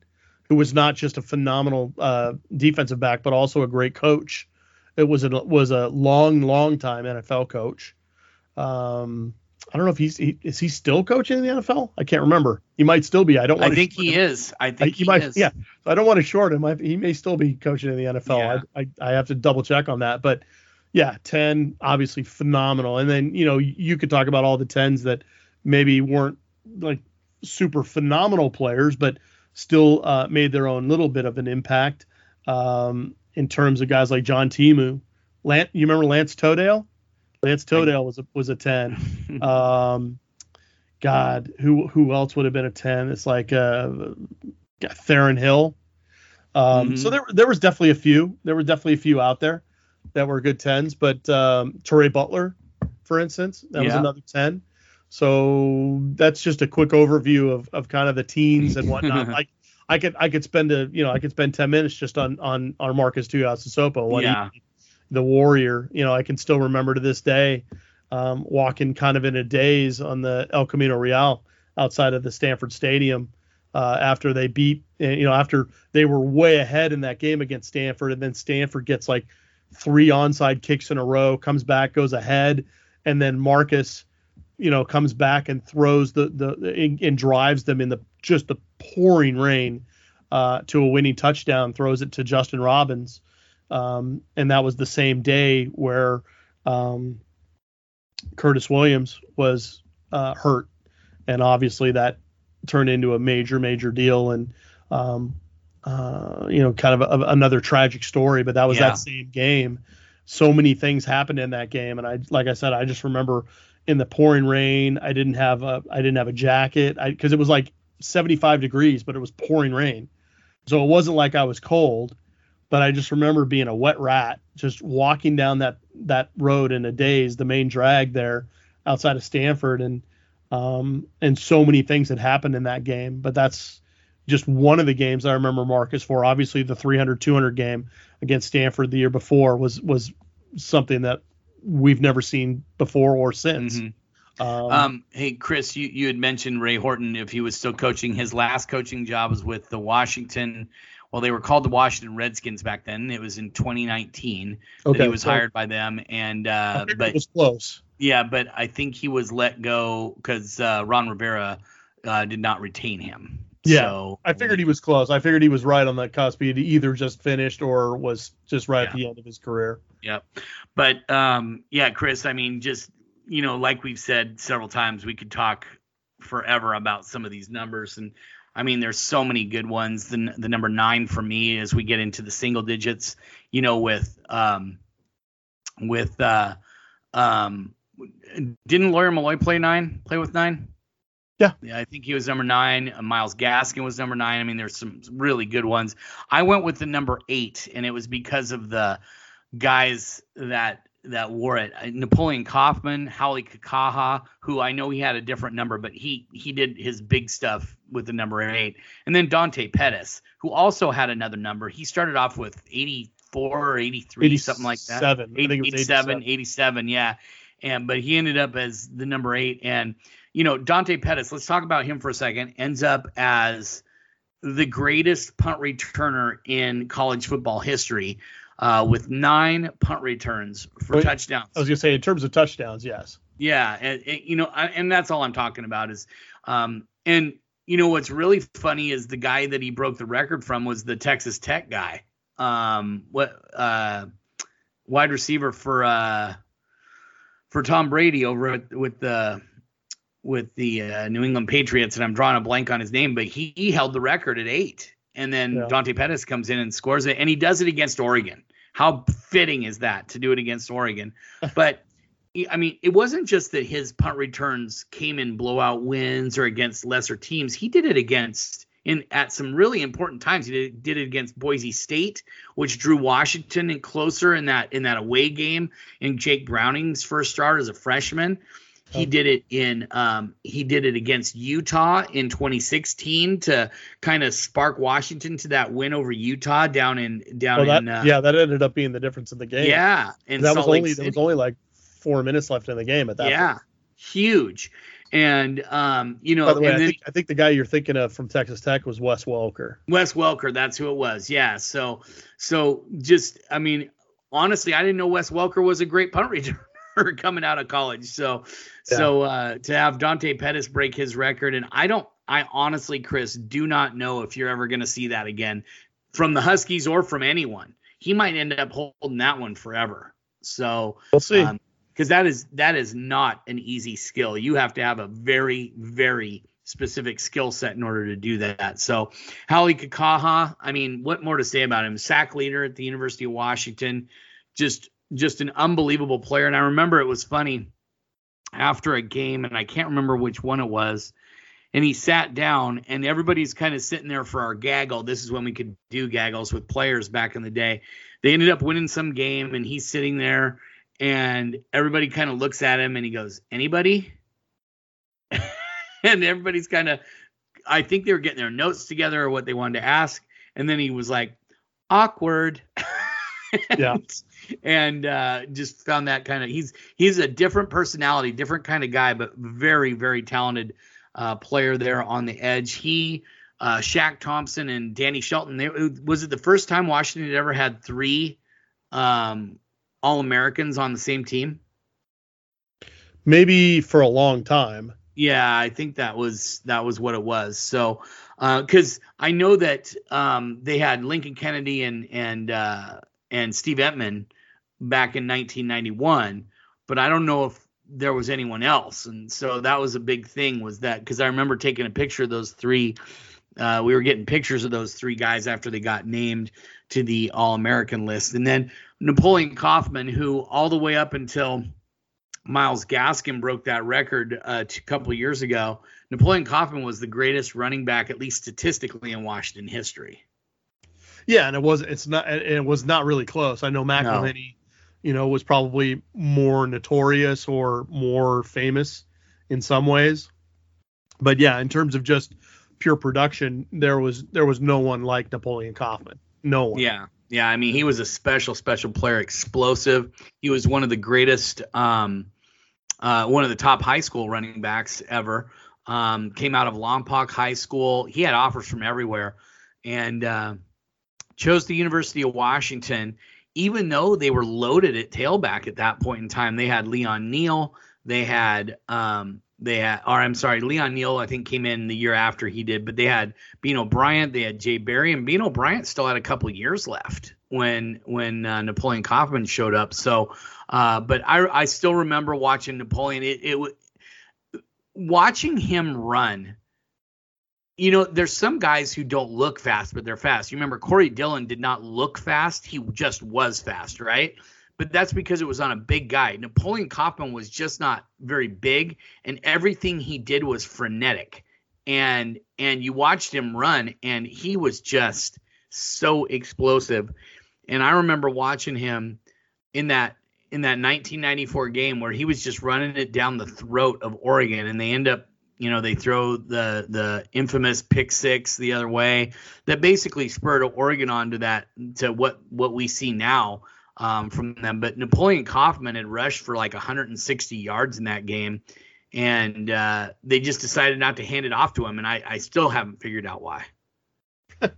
who was not just a phenomenal uh, defensive back, but also a great coach. It was a was a long, long time NFL coach. Um, I don't know if he's he, is he still coaching in the NFL. I can't remember. He might still be. I don't. I think he him. is. I think I, he, he, might. Is. Yeah. So I don't want to short him. I, he may still be coaching in the NFL. Yeah. I, I I have to double check on that. But yeah, ten obviously phenomenal. And then you know you could talk about all the tens that maybe weren't like super phenomenal players, but still uh, made their own little bit of an impact um, in terms of guys like John Timu. Lance, you remember Lance Toadale? Lance Toadale was a was a ten. um, God, who who else would have been a ten? It's like uh, Theron Hill. Um, mm-hmm. So there there was definitely a few. There were definitely a few out there that were good tens, but um, Torrey Butler, for instance, that yeah. was another ten. So that's just a quick overview of, of kind of the teens and whatnot. like I could I could spend a you know I could spend ten minutes just on on on Marcus Tuiasosopo. What yeah. He, the warrior. You know I can still remember to this day um, walking kind of in a daze on the El Camino Real outside of the Stanford Stadium uh, after they beat you know after they were way ahead in that game against Stanford and then Stanford gets like three onside kicks in a row, comes back, goes ahead, and then Marcus you know, comes back and throws the the and drives them in the just the pouring rain uh, to a winning touchdown, throws it to Justin Robbins, um, and that was the same day where um, Curtis Williams was uh, hurt, and obviously that turned into a major major deal and. Um, uh, you know, kind of a, another tragic story, but that was yeah. that same game. So many things happened in that game, and I, like I said, I just remember in the pouring rain. I didn't have a I didn't have a jacket because it was like 75 degrees, but it was pouring rain, so it wasn't like I was cold. But I just remember being a wet rat, just walking down that that road in a daze, the main drag there outside of Stanford, and um, and so many things had happened in that game. But that's just one of the games I remember Marcus for. Obviously, the 300 200 game against Stanford the year before was was something that we've never seen before or since. Mm-hmm. Um, um, hey, Chris, you, you had mentioned Ray Horton if he was still coaching. His last coaching job was with the Washington. Well, they were called the Washington Redskins back then. It was in 2019 okay, that he was so hired by them, and uh, but it was close. Yeah, but I think he was let go because uh, Ron Rivera uh, did not retain him. Yeah, so, I figured he was close. I figured he was right on that cusp. He either just finished or was just right yeah. at the end of his career. Yeah, But um, yeah, Chris, I mean, just you know, like we've said several times, we could talk forever about some of these numbers, and I mean, there's so many good ones. The the number nine for me as we get into the single digits, you know, with um, with uh, um, didn't Lawyer Milloy play nine? Play with nine? Yeah. yeah. I think he was number nine. Myles Gaskin was number nine. I mean, there's some really good ones. I went with the number eight, and it was because of the guys that that wore it. Uh, Napoleon Kaufman, Hau'oli Kikaha, who I know he had a different number, but he he did his big stuff with the number eight. And then Dante Pettis, who also had another number. He started off with 84 or 83, something like that. 87. 87, 87, yeah. And but he ended up as the number eight. And you know, Dante Pettis, let's talk about him for a second, ends up as the greatest punt returner in college football history uh, with nine punt returns for Wait, touchdowns. I was going to say, in terms of touchdowns, yes. Yeah. And, and you know, I, and that's all I'm talking about is, um, and, you know, what's really funny is the guy that he broke the record from was the Texas Tech guy. Um, what, uh, wide receiver for, uh, for Tom Brady over at, with the, with the uh, New England Patriots, and I'm drawing a blank on his name, but he, he held the record at eight. And then yeah. Dante Pettis comes in and scores it, and he does it against Oregon. How fitting is that to do it against Oregon? But I mean, it wasn't just that his punt returns came in blowout wins or against lesser teams. He did it against in at some really important times. He did, did it against Boise State, which drew Washington in closer in that in that away game in Jake Browning's first start as a freshman. He did it in um, he did it against Utah in 2016 to kind of spark Washington to that win over Utah down in down well, that, in uh, yeah that ended up being the difference in the game. Yeah, and that Salt was only there was only like four minutes left in the game at that. Yeah, point. huge. And um, you know, by the way, I, think, I think the guy you're thinking of from Texas Tech was Wes Welker. Wes Welker, that's who it was. Yeah. So so just I mean, honestly, I didn't know Wes Welker was a great punt returner coming out of college. So yeah. so uh, to have Dante Pettis break his record, and I don't, I honestly, Chris, do not know if you're ever going to see that again from the Huskies or from anyone. He might end up holding that one forever. So we'll see. because um, that is that is not an easy skill. You have to have a very very specific skill set in order to do that. So Hau'oli Kikaha, I mean, what more to say about him? Sack leader at the University of Washington, just just an unbelievable player. And I remember it was funny after a game, and I can't remember which one it was. And he sat down, and everybody's kind of sitting there for our gaggle. This is when we could do gaggles with players back in the day. They ended up winning some game, and he's sitting there, and everybody kind of looks at him, and he goes, "Anybody?" and everybody's kind of, I think they were getting their notes together or what they wanted to ask, and then he was like, awkward. yeah. And uh, just found that kind of he's he's a different personality, different kind of guy, but very very talented uh, player there on the edge. He uh, Shaq Thompson and Danny Shelton. They, was it the first time Washington had ever had three um, All Americans on the same team? Maybe for a long time. Yeah, I think that was that was what it was. So, because uh, I know that um, they had Lincoln Kennedy and and uh, and Steve Emtman back in 1991, but I don't know if there was anyone else, and so that was a big thing. Was that because I remember taking a picture of those three uh, we were getting pictures of those three guys after they got named to the All American list. And then Napoleon Kaufman, who all the way up until Myles Gaskin broke that record uh, a couple years ago, Napoleon Kaufman was the greatest running back, at least statistically, in Washington history. Yeah, and it was it's not and it was not really close. I know McElhenny, no. you know, was probably more notorious or more famous in some ways. But yeah, in terms of just pure production, there was there was no one like Napoleon Kaufman. No one. Yeah. Yeah, I mean, he was a special, special player, explosive. He was one of the greatest, um, uh, one of the top high school running backs ever. Um, came out of Lompoc High School. He had offers from everywhere, and uh, chose the University of Washington. Even though they were loaded at tailback at that point in time, they had Leon Neal, they had um, they had, or I'm sorry, Leon Neal, I think came in the year after he did, but they had Beno Bryant, they had Jay Barry, and Beno Bryant still had a couple years left when when uh, Napoleon Kaufman showed up. So, uh, but I I still remember watching Napoleon. It it watching him run. You know, there's some guys who don't look fast, but they're fast. You remember Corey Dillon did not look fast; he just was fast, right? but that's because it was on a big guy. Napoleon Kaufman was just not very big, and everything he did was frenetic. And and you watched him run, and he was just so explosive. And I remember watching him in that in that 1994 game where he was just running it down the throat of Oregon, and they end up, you know, they throw the the infamous pick six the other way that basically spurred Oregon on to that to what what we see now um, from them. But Napoleon Kaufman had rushed for like 160 yards in that game, and uh, they just decided not to hand it off to him. And I, I still haven't figured out why.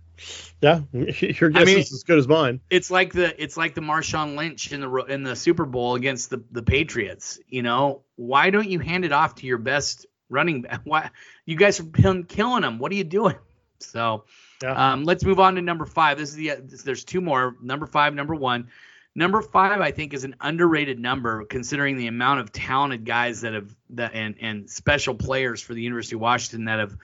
yeah, your guess I mean, is as good as mine. It's like the it's like the Marshawn Lynch in the in the Super Bowl against the the Patriots. You know, why don't you hand it off to your best running back? Why you guys are killing them? What are you doing? So. Yeah. Um, let's move on to number five. This is the there's two more. Number five, number one. Number five, I think, is an underrated number considering the amount of talented guys that have that and and special players for the University of Washington that have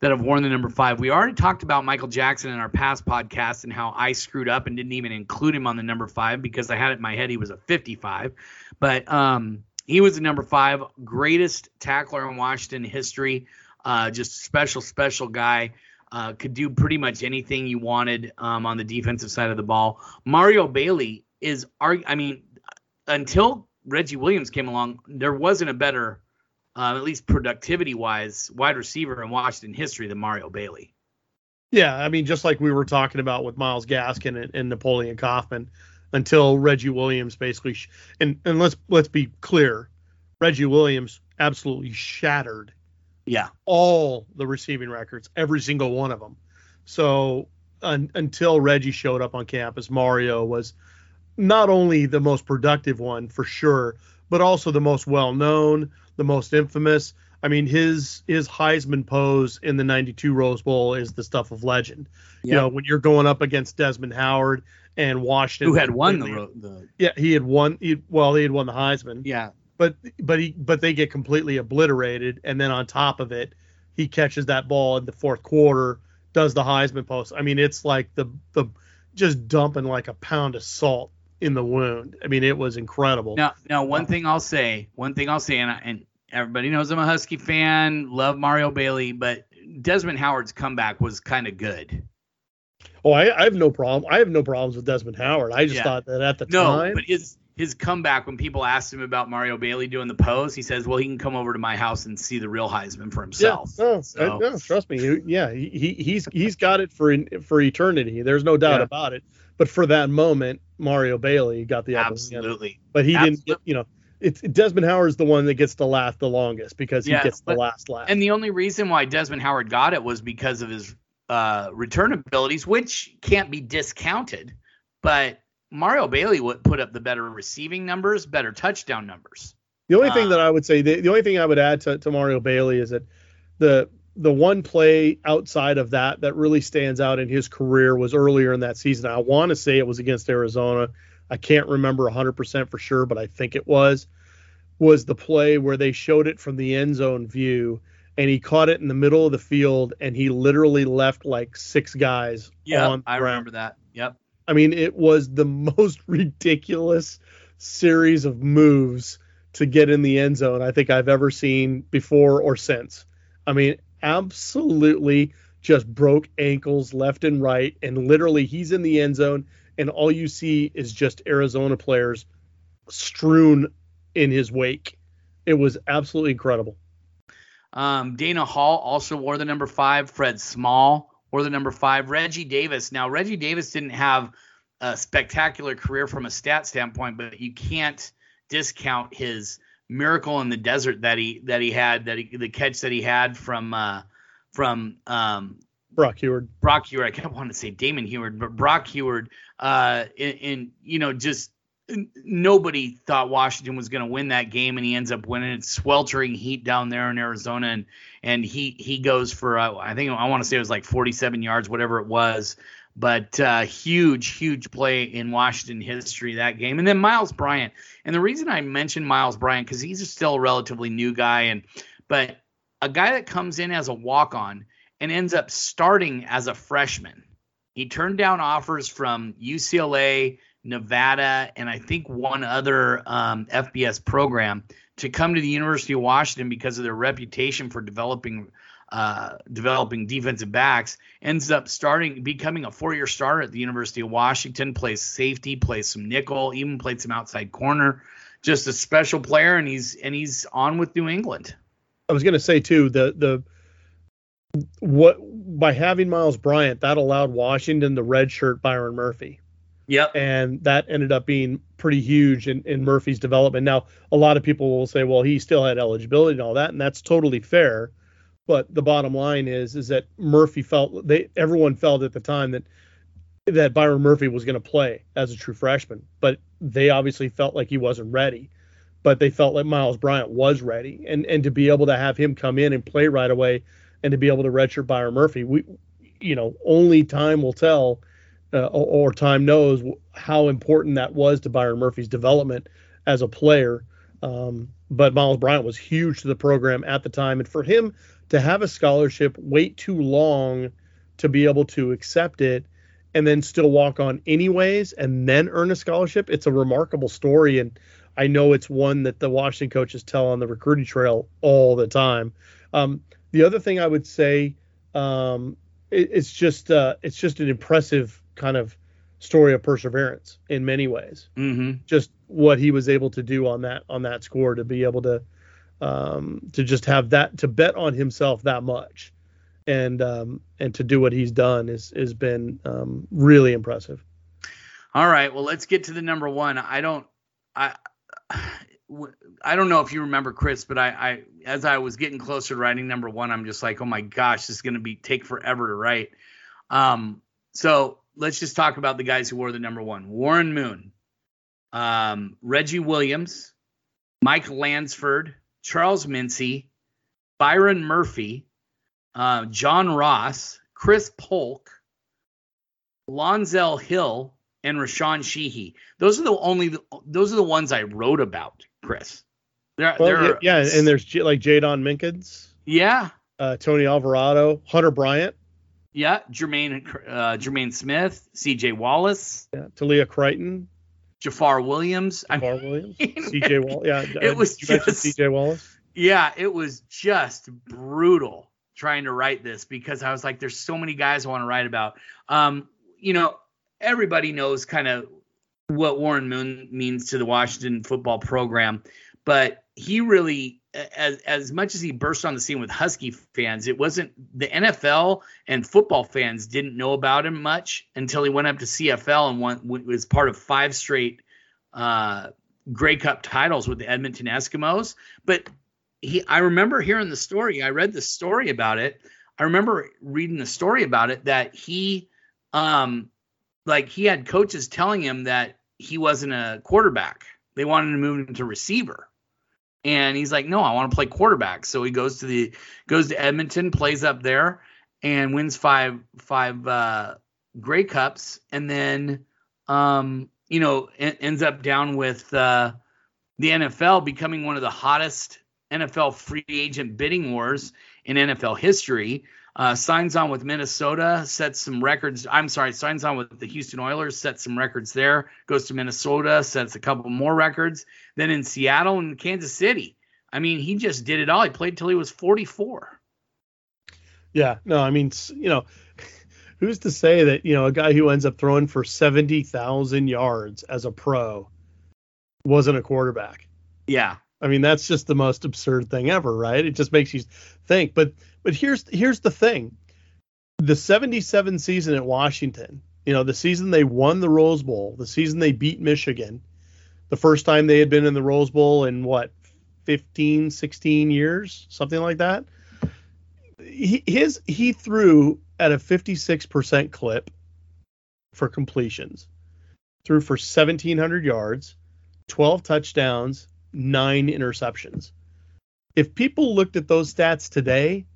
that have worn the number five. We already talked about Michael Jackson in our past podcast and how I screwed up and didn't even include him on the number five because I had it in my head he was a 55. But um, he was the number five, greatest tackler in Washington history. Uh, just special, special guy. Uh, could do pretty much anything you wanted um, on the defensive side of the ball. Mario Bailey is I mean, until Reggie Williams came along, there wasn't a better, uh, at least productivity wise, wide receiver in Washington history than Mario Bailey. Yeah, I mean, just like we were talking about with Myles Gaskin and, and Napoleon Kaufman, until Reggie Williams basically, sh- and and let's let's be clear, Reggie Williams absolutely shattered. Yeah. All the receiving records, every single one of them. So un, until Reggie showed up on campus, Mario was not only the most productive one for sure, but also the most well known, the most infamous. I mean, his his Heisman pose in the '92 Rose Bowl is the stuff of legend. Yep. You know, when you're going up against Desmond Howard and Washington, who had won the, the yeah, he had won. He, well, he had won the Heisman. Yeah, but but he but they get completely obliterated, and then on top of it, he catches that ball in the fourth quarter, does the Heisman pose. I mean, it's like the the just dumping like a pound of salt in the wound. I mean, it was incredible. Now, now one uh, thing I'll say, one thing I'll say, and, I, and everybody knows I'm a Husky fan, love Mario Bailey, but Desmond Howard's comeback was kind of good. Oh, I, I, have no problem. I have no problems with Desmond Howard. I just yeah. thought that at the no, time, No, but his his comeback when people asked him about Mario Bailey doing the pose, he says, "Well, he can come over to my house and see the real Heisman for himself." Yeah, no, so. no trust me. Yeah, he, he's he's got it for for eternity. There's no doubt yeah. about it. But for that moment, Mario Bailey got the absolutely. But he absolutely. didn't you know, it's Desmond Howard's the one that gets to laugh the longest because he gets the last laugh. And the only reason why Desmond Howard got it was because of his uh, return abilities, which can't be discounted. But Mario Bailey would put up the better receiving numbers, better touchdown numbers. The only thing that I would say, the, the only thing I would add to, to Mario Bailey is that the the one play outside of that that really stands out in his career was earlier in that season. I want to say it was against Arizona. I can't remember 100% for sure, but I think it was. Was the play where they showed it from the end zone view and he caught it in the middle of the field and he literally left like six guys yeah, I remember that. Yep. I mean, it was the most ridiculous series of moves to get in the end zone I think I've ever seen before or since. I mean, absolutely just broke ankles left and right. And literally, he's in the end zone, and all you see is just Arizona players strewn in his wake. It was absolutely incredible. Um, Dana Hall also wore the number five. Fred Small wore the number five. Reggie Davis. Now, Reggie Davis didn't have a spectacular career from a stat standpoint, but you can't discount his miracle in the desert that he that he had that he, the catch that he had from uh, from um, Brock Huard. Brock Huard. I kept wanting to say Damon Huard, but Brock Huard. Uh, in, in you know just nobody thought Washington was going to win that game, and he ends up winning. It's sweltering heat down there in Arizona, and and he he goes for uh, I think I want to say it was like 47 yards, whatever it was, but uh, huge huge play in Washington history that game. And then Myles Bryant, and the reason I mentioned Myles Bryant because he's still a relatively new guy, and but a guy that comes in as a walk on and ends up starting as a freshman. He turned down offers from UCLA Nevada, and I think one other um, FBS program to come to the University of Washington because of their reputation for developing uh, developing defensive backs. Ends up starting becoming a four year starter at the University of Washington. Plays safety, plays some nickel, even played some outside corner. Just a special player, and he's and he's on with New England. I was going to say too the the what by having Myles Bryant that allowed Washington to redshirt Byron Murphy. Yep. And that ended up being pretty huge in, in Murphy's development. Now, a lot of people will say, well, he still had eligibility and all that, and that's totally fair. But the bottom line is, is that Murphy felt they everyone felt at the time that that Byron Murphy was going to play as a true freshman, but they obviously felt like he wasn't ready. But they felt like Myles Bryant was ready, and and to be able to have him come in and play right away, and to be able to redshirt Byron Murphy, we, you know, only time will tell uh, or, or, time knows how important that was to Byron Murphy's development as a player. Um, but Myles Bryant was huge to the program at the time, and for him to have a scholarship, wait too long to be able to accept it, and then still walk on anyways, and then earn a scholarship, it's a remarkable story. And I know it's one that the Washington coaches tell on the recruiting trail all the time. Um, the other thing I would say, um, it, it's just uh, it's just an impressive kind of story of perseverance in many ways. Mm-hmm. Just what he was able to do on that on that score to be able to um, to just have that to bet on himself that much and um, and to do what he's done is has been um, really impressive. All right, well let's get to the number one. I don't I I don't know if you remember Chris, but I, I as I was getting closer to writing number one, I'm just like, oh my gosh, this is gonna be take forever to write. Um, so let's just talk about the guys who wore the number one Warren Moon, um, Reggie Williams, Mike Lansford, Charles Mincy, Byron Murphy, uh, John Ross, Chris Polk, Lonzell Hill, and Rashawn Sheehy. Those are the only those are the ones I wrote about, Chris. There, well, there yeah, and there's like Jaydon Mickens. Yeah. Uh, Tony Alvarado, Hunter Bryant. Yeah, Jermaine uh, Jermaine Smith, C.J. Wallace, yeah, Talia Crichton. Jafar Williams. Jafar I mean, Williams, C.J. Wallace. Yeah, it was just C.J. Wallace. Yeah, it was just brutal trying to write this because I was like, there's so many guys I want to write about. Um, you know, everybody knows kind of what Warren Moon means to the Washington football program, but he really as as much as he burst on the scene with Husky fans, it wasn't the NFL and football fans didn't know about him much until he went up to CFL and was part of five straight uh, Grey Cup titles with the Edmonton Eskimos. But he, I remember hearing the story. I read the story about it. I remember reading the story about it that he, um, like he had coaches telling him that he wasn't a quarterback. They wanted to move him to receiver and he's like, no, I want to play quarterback. So he goes to the goes to Edmonton, plays up there, and wins five five uh, Grey Cups, and then um, you know en- ends up down with uh, the NFL, becoming one of the hottest NFL free agent bidding wars in NFL history. Uh, signs on with Minnesota, sets some records. I'm sorry, signs on with the Houston Oilers, sets some records there. Goes to Minnesota, sets a couple more records. Then in Seattle and Kansas City. I mean, he just did it all. He played till he was 44. Yeah, no, I mean, you know, who's to say that you know a guy who ends up throwing for 70,000 yards as a pro wasn't a quarterback? Yeah, I mean, that's just the most absurd thing ever, right? It just makes you think. But but here's here's the thing. The 77 season at Washington, you know, the season they won the Rose Bowl, the season they beat Michigan, the first time they had been in the Rose Bowl in what 15, 16 years, something like that. He, his he threw at a 56% clip for completions. Threw for 1700 yards, 12 touchdowns, nine interceptions. If people looked at those stats today,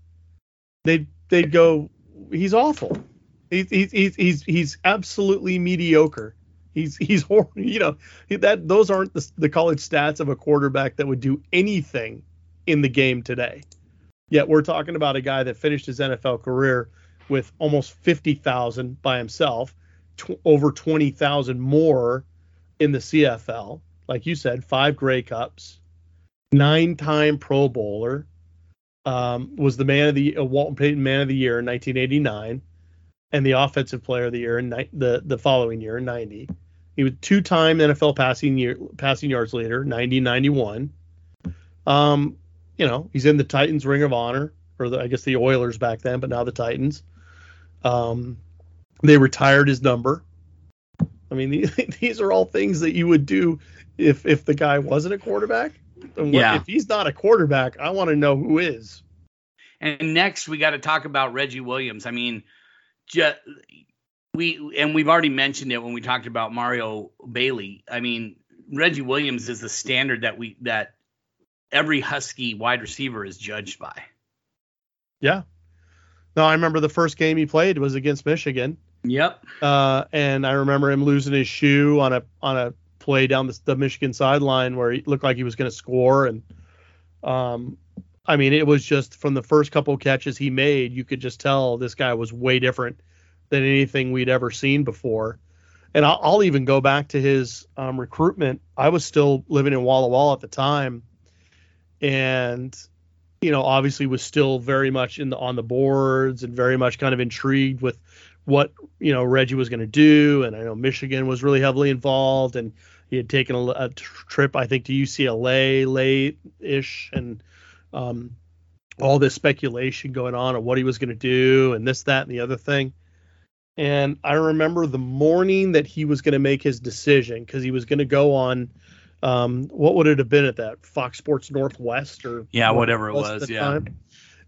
they'd they'd go, he's awful. He's he's he's he's absolutely mediocre. He's he's you know that those aren't the, the college stats of a quarterback that would do anything in the game today. Yet we're talking about a guy that finished his NFL career with almost 50,000 by himself, tw- over 20,000 more in the CFL like you said, five Grey Cups, nine-time Pro Bowler, um, was the man of the uh, Walter Payton Man of the Year in 1989, and the Offensive Player of the Year in ni- the the following year in 90. He was two-time NFL passing year passing yards leader, 90 91. Um, you know, he's in the Titans Ring of Honor, or the, I guess the Oilers back then, but now the Titans. Um, they retired his number. I mean, these are all things that you would do if if the guy wasn't a quarterback. yeah. If he's not a quarterback, I want to know who is. And next, we got to talk about Reggie Williams. I mean, just, we and we've already mentioned it when we talked about Mario Bailey. I mean, Reggie Williams is the standard that we that every Husky wide receiver is judged by. Yeah. No, I remember the first game he played was against Michigan. Yep. Uh, and I remember him losing his shoe on a on a play down the, the Michigan sideline where he looked like he was going to score. And um, I mean, it was just from the first couple catches he made, you could just tell this guy was way different than anything we'd ever seen before. And I'll, I'll even go back to his um, recruitment. I was still living in Walla Walla at the time, and you know, obviously was still very much in the on the boards and very much kind of intrigued with what you know Reggie was going to do. And I know Michigan was really heavily involved, and he had taken a, a trip, I think, to UCLA late ish, and um, all this speculation going on of what he was going to do, and this, that, and the other thing. And I remember the morning that he was going to make his decision because he was going to go on. Um, what would it have been at that Fox Sports Northwest or yeah, whatever it was, yeah. Time?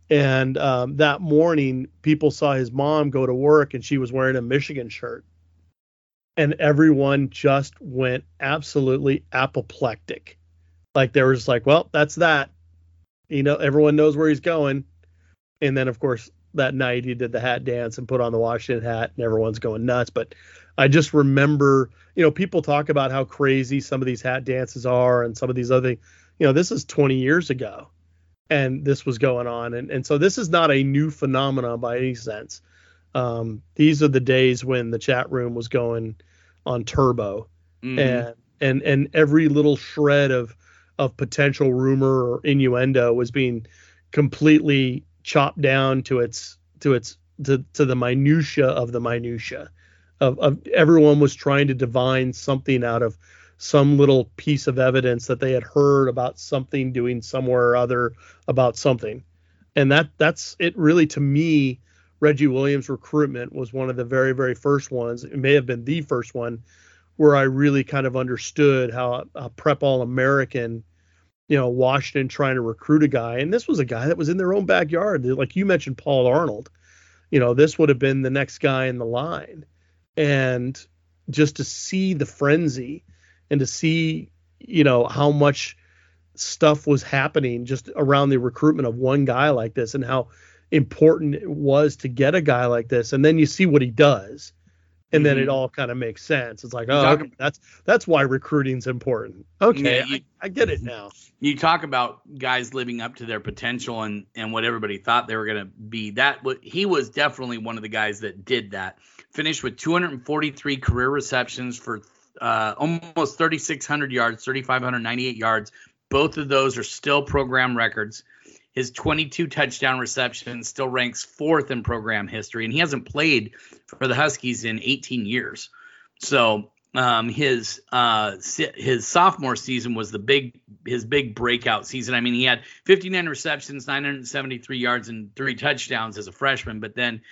And um, that morning, people saw his mom go to work, and she was wearing a Michigan shirt and everyone just went absolutely apoplectic. Like there was like, well, that's that. You know, everyone knows where he's going. And then of course that night he did the hat dance and put on the Washington hat and everyone's going nuts. But I just remember, you know, people talk about how crazy some of these hat dances are and some of these other things. you know, this is 20 years ago and this was going on. And and so this is not a new phenomenon by any sense. Um, these are the days when the chat room was going on turbo, mm-hmm. and and and every little shred of of potential rumor or innuendo was being completely chopped down to its to its to, to the minutia of the minutia. of, of everyone was trying to divine something out of some little piece of evidence that they had heard about something doing somewhere or other about something. And that that's it really to me Reggie Williams recruitment was one of the very very first ones. It may have been the first one where I really kind of understood how a prep all American you know, Washington trying to recruit a guy. And this was a guy that was in their own backyard. Like you mentioned, Paul Arnold. You know, this would have been the next guy in the line. And just to see the frenzy and to see, you know, how much stuff was happening just around the recruitment of one guy like this and how important it was to get a guy like this. And then you see what he does and then mm-hmm. it all kind of makes sense. It's like, oh, okay, that's that's why recruiting's important. Okay, yeah, you, I, I, get it now. You talk about guys living up to their potential and and what everybody thought they were going to be. That what he was definitely one of the guys that did that. Finished with 243 career receptions for uh, almost 3,600 yards, 3,598 yards. Both of those are still program records. His 22 touchdown receptions still ranks fourth in program history, and he hasn't played for the Huskies in 18 years. So um, his uh, his sophomore season was the big his big breakout season. I mean, he had 59 receptions, 973 yards, and three touchdowns as a freshman. But then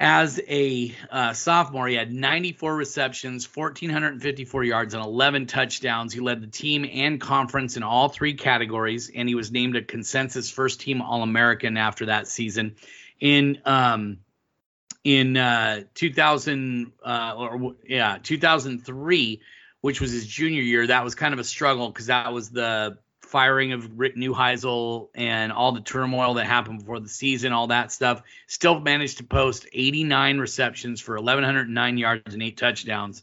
as a uh, sophomore, he had 94 receptions, 1,454 yards, and 11 touchdowns. He led the team and conference in all three categories, and he was named a consensus first team All American after that season. In um, in uh, 2000 uh, or yeah 2003, which was his junior year, that was kind of a struggle because that was the firing of Rick Neuheisel and all the turmoil that happened before the season, all that stuff, still managed to post 89 receptions for 1,109 yards and eight touchdowns.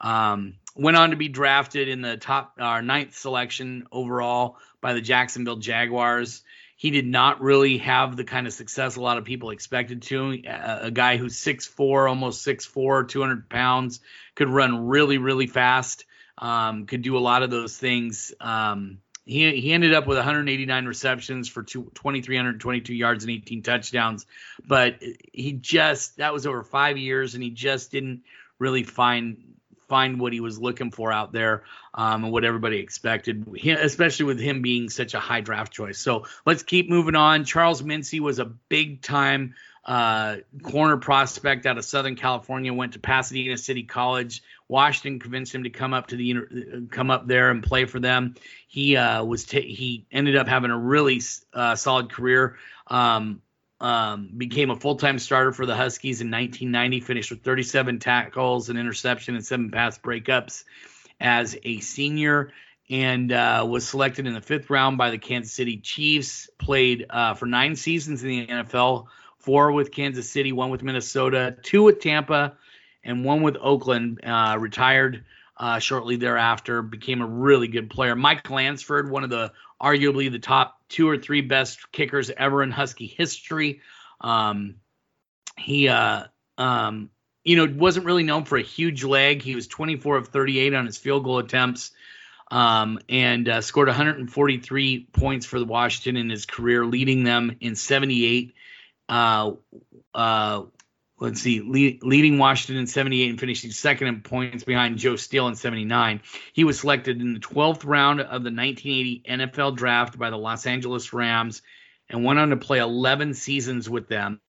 Um, went on to be drafted in the top, our uh, ninth selection overall by the Jacksonville Jaguars. He did not really have the kind of success a lot of people expected to. A, a guy who's 6'4, almost 6'4, 200 pounds, could run really, really fast, um, could do a lot of those things. Um, he he ended up with 189 receptions for 2,322 yards and 18 touchdowns, but he just that was over five years, and he just didn't really find find what he was looking for out there um, and what everybody expected, especially with him being such a high draft choice. So let's keep moving on. Charles Mincy was a big time uh, corner prospect out of Southern California. Went to Pasadena City College. Washington convinced him to come up to the come up there and play for them. He uh, was t- he ended up having a really uh, solid career. Um, um, became a full time starter for the Huskies in 1990. Finished with 37 tackles, an interception, and seven pass breakups as a senior. And uh, was selected in the fifth round by the Kansas City Chiefs. Played uh, for nine seasons in the NFL four with Kansas City, one with Minnesota, two with Tampa, and one with Oakland. Uh, retired uh, shortly thereafter, became a really good player. Mike Lansford, one of the arguably the top two or three best kickers ever in Husky history. Um, he, uh, um, you know, wasn't really known for a huge leg. He was 24 of 38 on his field goal attempts. Um, and uh, scored 143 points for the Washington in his career, leading them in 78 uh, uh, let's see, leading Washington in 78 and finishing second in points behind Joe Steele in 79. He was selected in the 12th round of the 1980 NFL draft by the Los Angeles Rams and went on to play 11 seasons with them.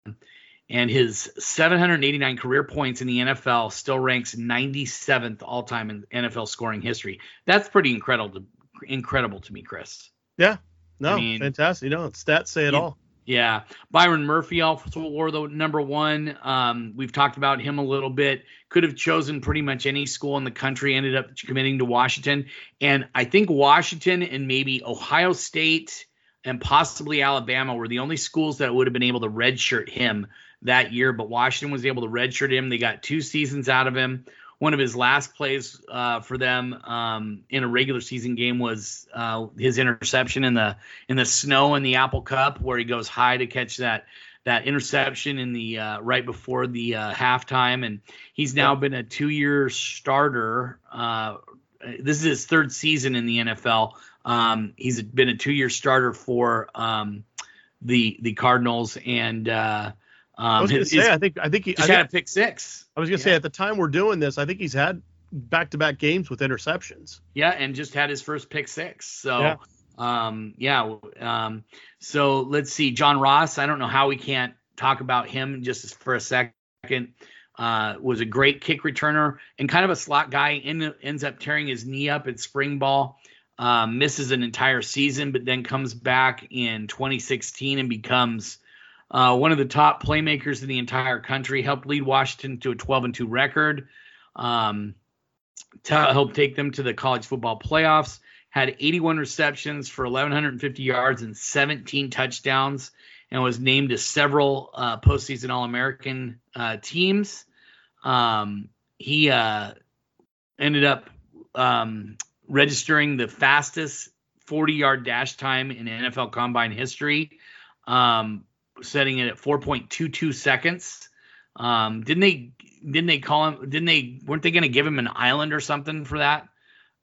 And his 789 career points in the NFL still ranks 97th all time in NFL scoring history. That's pretty incredible to, incredible to me, Chris. Yeah. No, I mean, fantastic. You know, stats say it all. Yeah, Byron Murphy also wore the number one. Um, we've talked about him a little bit. Could have chosen pretty much any school in the country. Ended up committing to Washington, and I think Washington and maybe Ohio State and possibly Alabama were the only schools that would have been able to redshirt him that year. But Washington was able to redshirt him. They got two seasons out of him one of his last plays uh, for them um, in a regular season game was uh, his interception in the in the snow in the Apple Cup, where he goes high to catch that that interception in the uh, right before the uh, halftime, and he's now been a two year starter. Uh, this is his third season in the NFL. Um, he's been a two year starter for um, the the Cardinals and. Uh, Um, I was going to say, I think I think he I had a pick six. I was going to yeah. say at the time we're doing this, I think he's had back-to-back games with interceptions. Yeah, and just had his first pick six. So. Yeah. Um, yeah. Um, so let's see. John Ross. I don't know how we can't talk about him just for a second. Uh, was a great kick returner and kind of a slot guy. Ends up tearing his knee up at spring ball. Um, misses an entire season, but then comes back in 2016 and becomes uh, one of the top playmakers in the entire country. Helped lead Washington to a 12 and 2 record. Um, to help take them to the college football playoffs. Had 81 receptions for 1,150 yards and 17 touchdowns, and was named to several uh, postseason All American uh, teams. Um, he uh, ended up um, registering the fastest 40 yard dash time in NFL combine history, um, setting it at 4.22 seconds. Um, didn't they? Didn't they call him? Didn't they? Weren't they going to give him an island or something for that?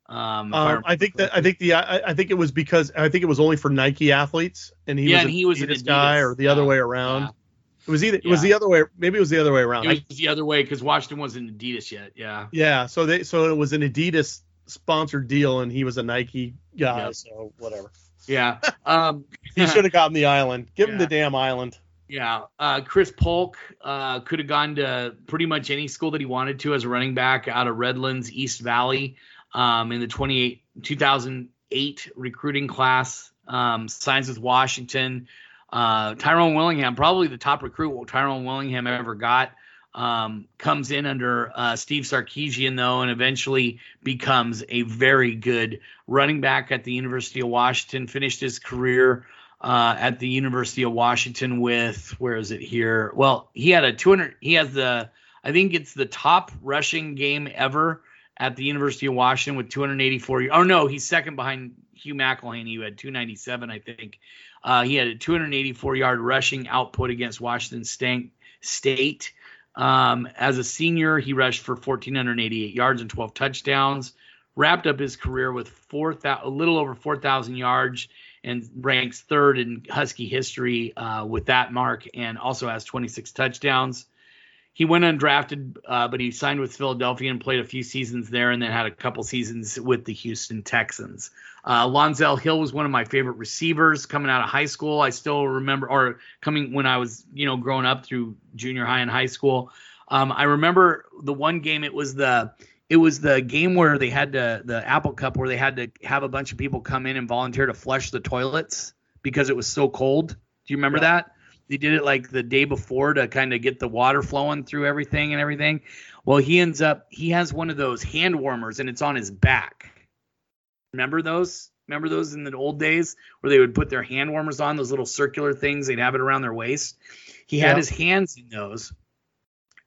Um, um I, I, think that I think the I, I, think it was because I think it was only for Nike athletes, and he yeah, was and he was an Adidas guy, or the other way around. Yeah. It was either it was the other way. Maybe it was the other way around. It was the other way because Washington wasn't Adidas yet. Yeah. Yeah. So they so it was an Adidas sponsored deal, and he was a Nike guy. So whatever. Yeah. Um, he should have gotten the island. Give yeah. him the damn island. Yeah. Uh, Chris Polk uh, could have gone to pretty much any school that he wanted to as a running back out of Redlands, East Valley um, in the 28, 2008 recruiting class. Um, signs with Washington. Uh, Tyrone Willingham, probably the top recruit Tyrone Willingham ever got, um, comes in under uh, Steve Sarkisian, though, and eventually becomes a very good running back at the University of Washington. Finished his career uh, at the University of Washington with, where is it here? Well, he had a 200, he has the, I think it's the top rushing game ever at the University of Washington with 284. Oh no, he's second behind Hugh McElhenny, who had 297, I think. Uh, he had a 284 yard rushing output against Washington State. Um, as a senior, he rushed for 1,488 yards and 12 touchdowns. Wrapped up his career with four a little over 4,000 yards and ranks third in Husky history uh, with that mark, and also has 26 touchdowns he went undrafted, uh, but he signed with Philadelphia and played a few seasons there, and then had a couple seasons with the Houston Texans. Uh, Lonzell Hill was one of my favorite receivers coming out of high school. I still remember, or coming when I was, you know, growing up through junior high and high school. Um, I remember the one game. It was the it was the game where they had to the Apple Cup where they had to have a bunch of people come in and volunteer to flush the toilets because it was so cold. Do you remember yeah. that? They did it like the day before to kind of get the water flowing through everything and everything. Well, he ends up he has one of those hand warmers and it's on his back. Remember those? Remember those in the old days where they would put their hand warmers on those little circular things? They'd have it around their waist. He had his hands in those,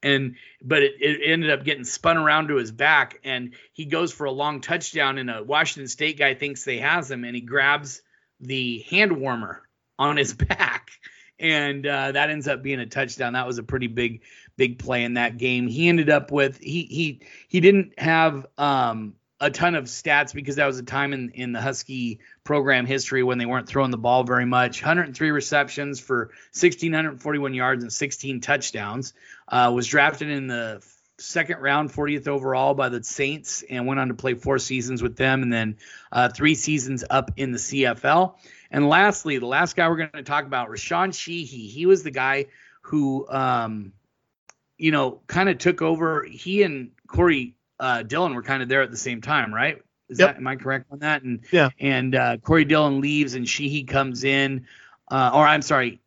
and but it, it, ended up getting spun around to his back, and he goes for a long touchdown, and a Washington State guy thinks they has him, and he grabs the hand warmer on his back and uh, that ends up being a touchdown. That was a pretty big, big play in that game. He ended up with he he he didn't have um, a ton of stats because that was a time in in the Husky program history when they weren't throwing the ball very much. 103 receptions for 1641 yards and 16 touchdowns. Uh, was drafted in the second round, 40th overall by the Saints, and went on to play four seasons with them, and then uh, three seasons up in the CFL. And lastly, the last guy we're going to talk about, Rashaan Shehee. He was the guy who, um, you know, kind of took over. He and Corey uh, Dillon were kind of there at the same time, right? Is yep. that am I correct on that? And yeah. And uh, Corey Dillon leaves, and Shehee comes in. Uh, or I'm sorry,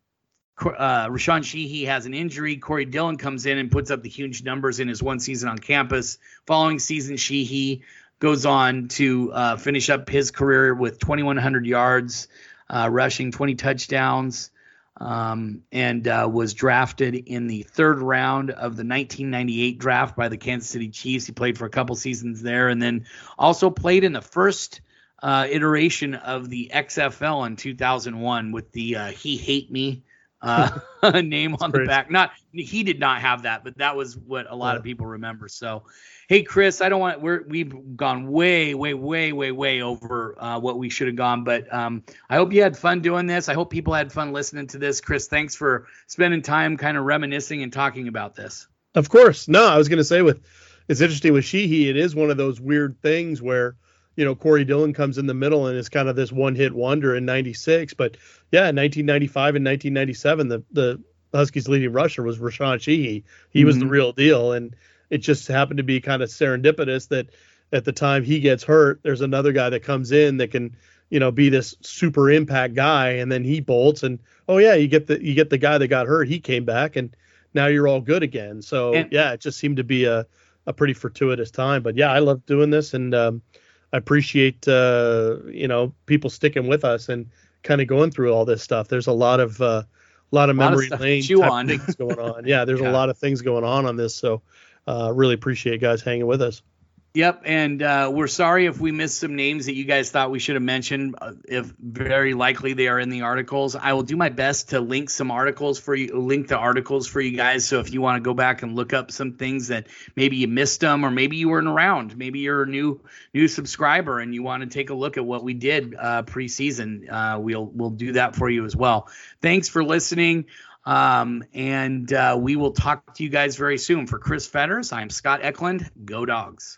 uh, Rashaan Shehee has an injury. Corey Dillon comes in and puts up the huge numbers in his one season on campus. Following season, Shehee goes on to uh, finish up his career with 2,100 yards, uh, rushing 20 touchdowns, um, and uh, was drafted in the third round of the 1998 draft by the Kansas City Chiefs. He played for a couple seasons there, and then also played in the first uh, iteration of the XFL in 2001 with the uh, "He Hate Me" uh, name on the back. Not he did not have that, but that was what a lot yeah. of people remember. So, hey Chris, I don't want we're we've gone way, way, way, way, way over uh, what we should have gone, but um, I hope you had fun doing this. I hope people had fun listening to this. Chris, thanks for spending time kind of reminiscing and talking about this. Of course. No, I was going to say with it's interesting with Shehee, it is one of those weird things where you know, Corey Dillon comes in the middle and is kind of this one hit wonder in 96. But yeah, 1995 and 1997, the, the Huskies leading rusher was Rashaan Shehee. He mm-hmm. was the mm-hmm. real deal. And it just happened to be kind of serendipitous that at the time he gets hurt, there's another guy that comes in that can, you know, be this super impact guy. And then he bolts and, oh yeah, you get the, you get the guy that got hurt. He came back and now you're all good again. So and, yeah, it just seemed to be a, a pretty fortuitous time, but yeah, I love doing this. And, um, I appreciate uh, you know people sticking with us and kind of going through all this stuff. There's a lot of uh, a lot of memory lot of lane type things going on. Yeah, there's yeah. a lot of things going on on this. So uh, really appreciate guys hanging with us. Yep, and uh, we're sorry if we missed some names that you guys thought we should have mentioned. Uh, if very likely they are in the articles, I will do my best to link some articles for you, link the articles for you guys. So if you want to go back and look up some things that maybe you missed them, or maybe you weren't around, maybe you're a new new subscriber and you want to take a look at what we did uh, preseason, uh, we'll we'll do that for you as well. Thanks for listening. Um, and uh, we will talk to you guys very soon. For Chris Fetters, I'm Scott Eklund. Go Dogs.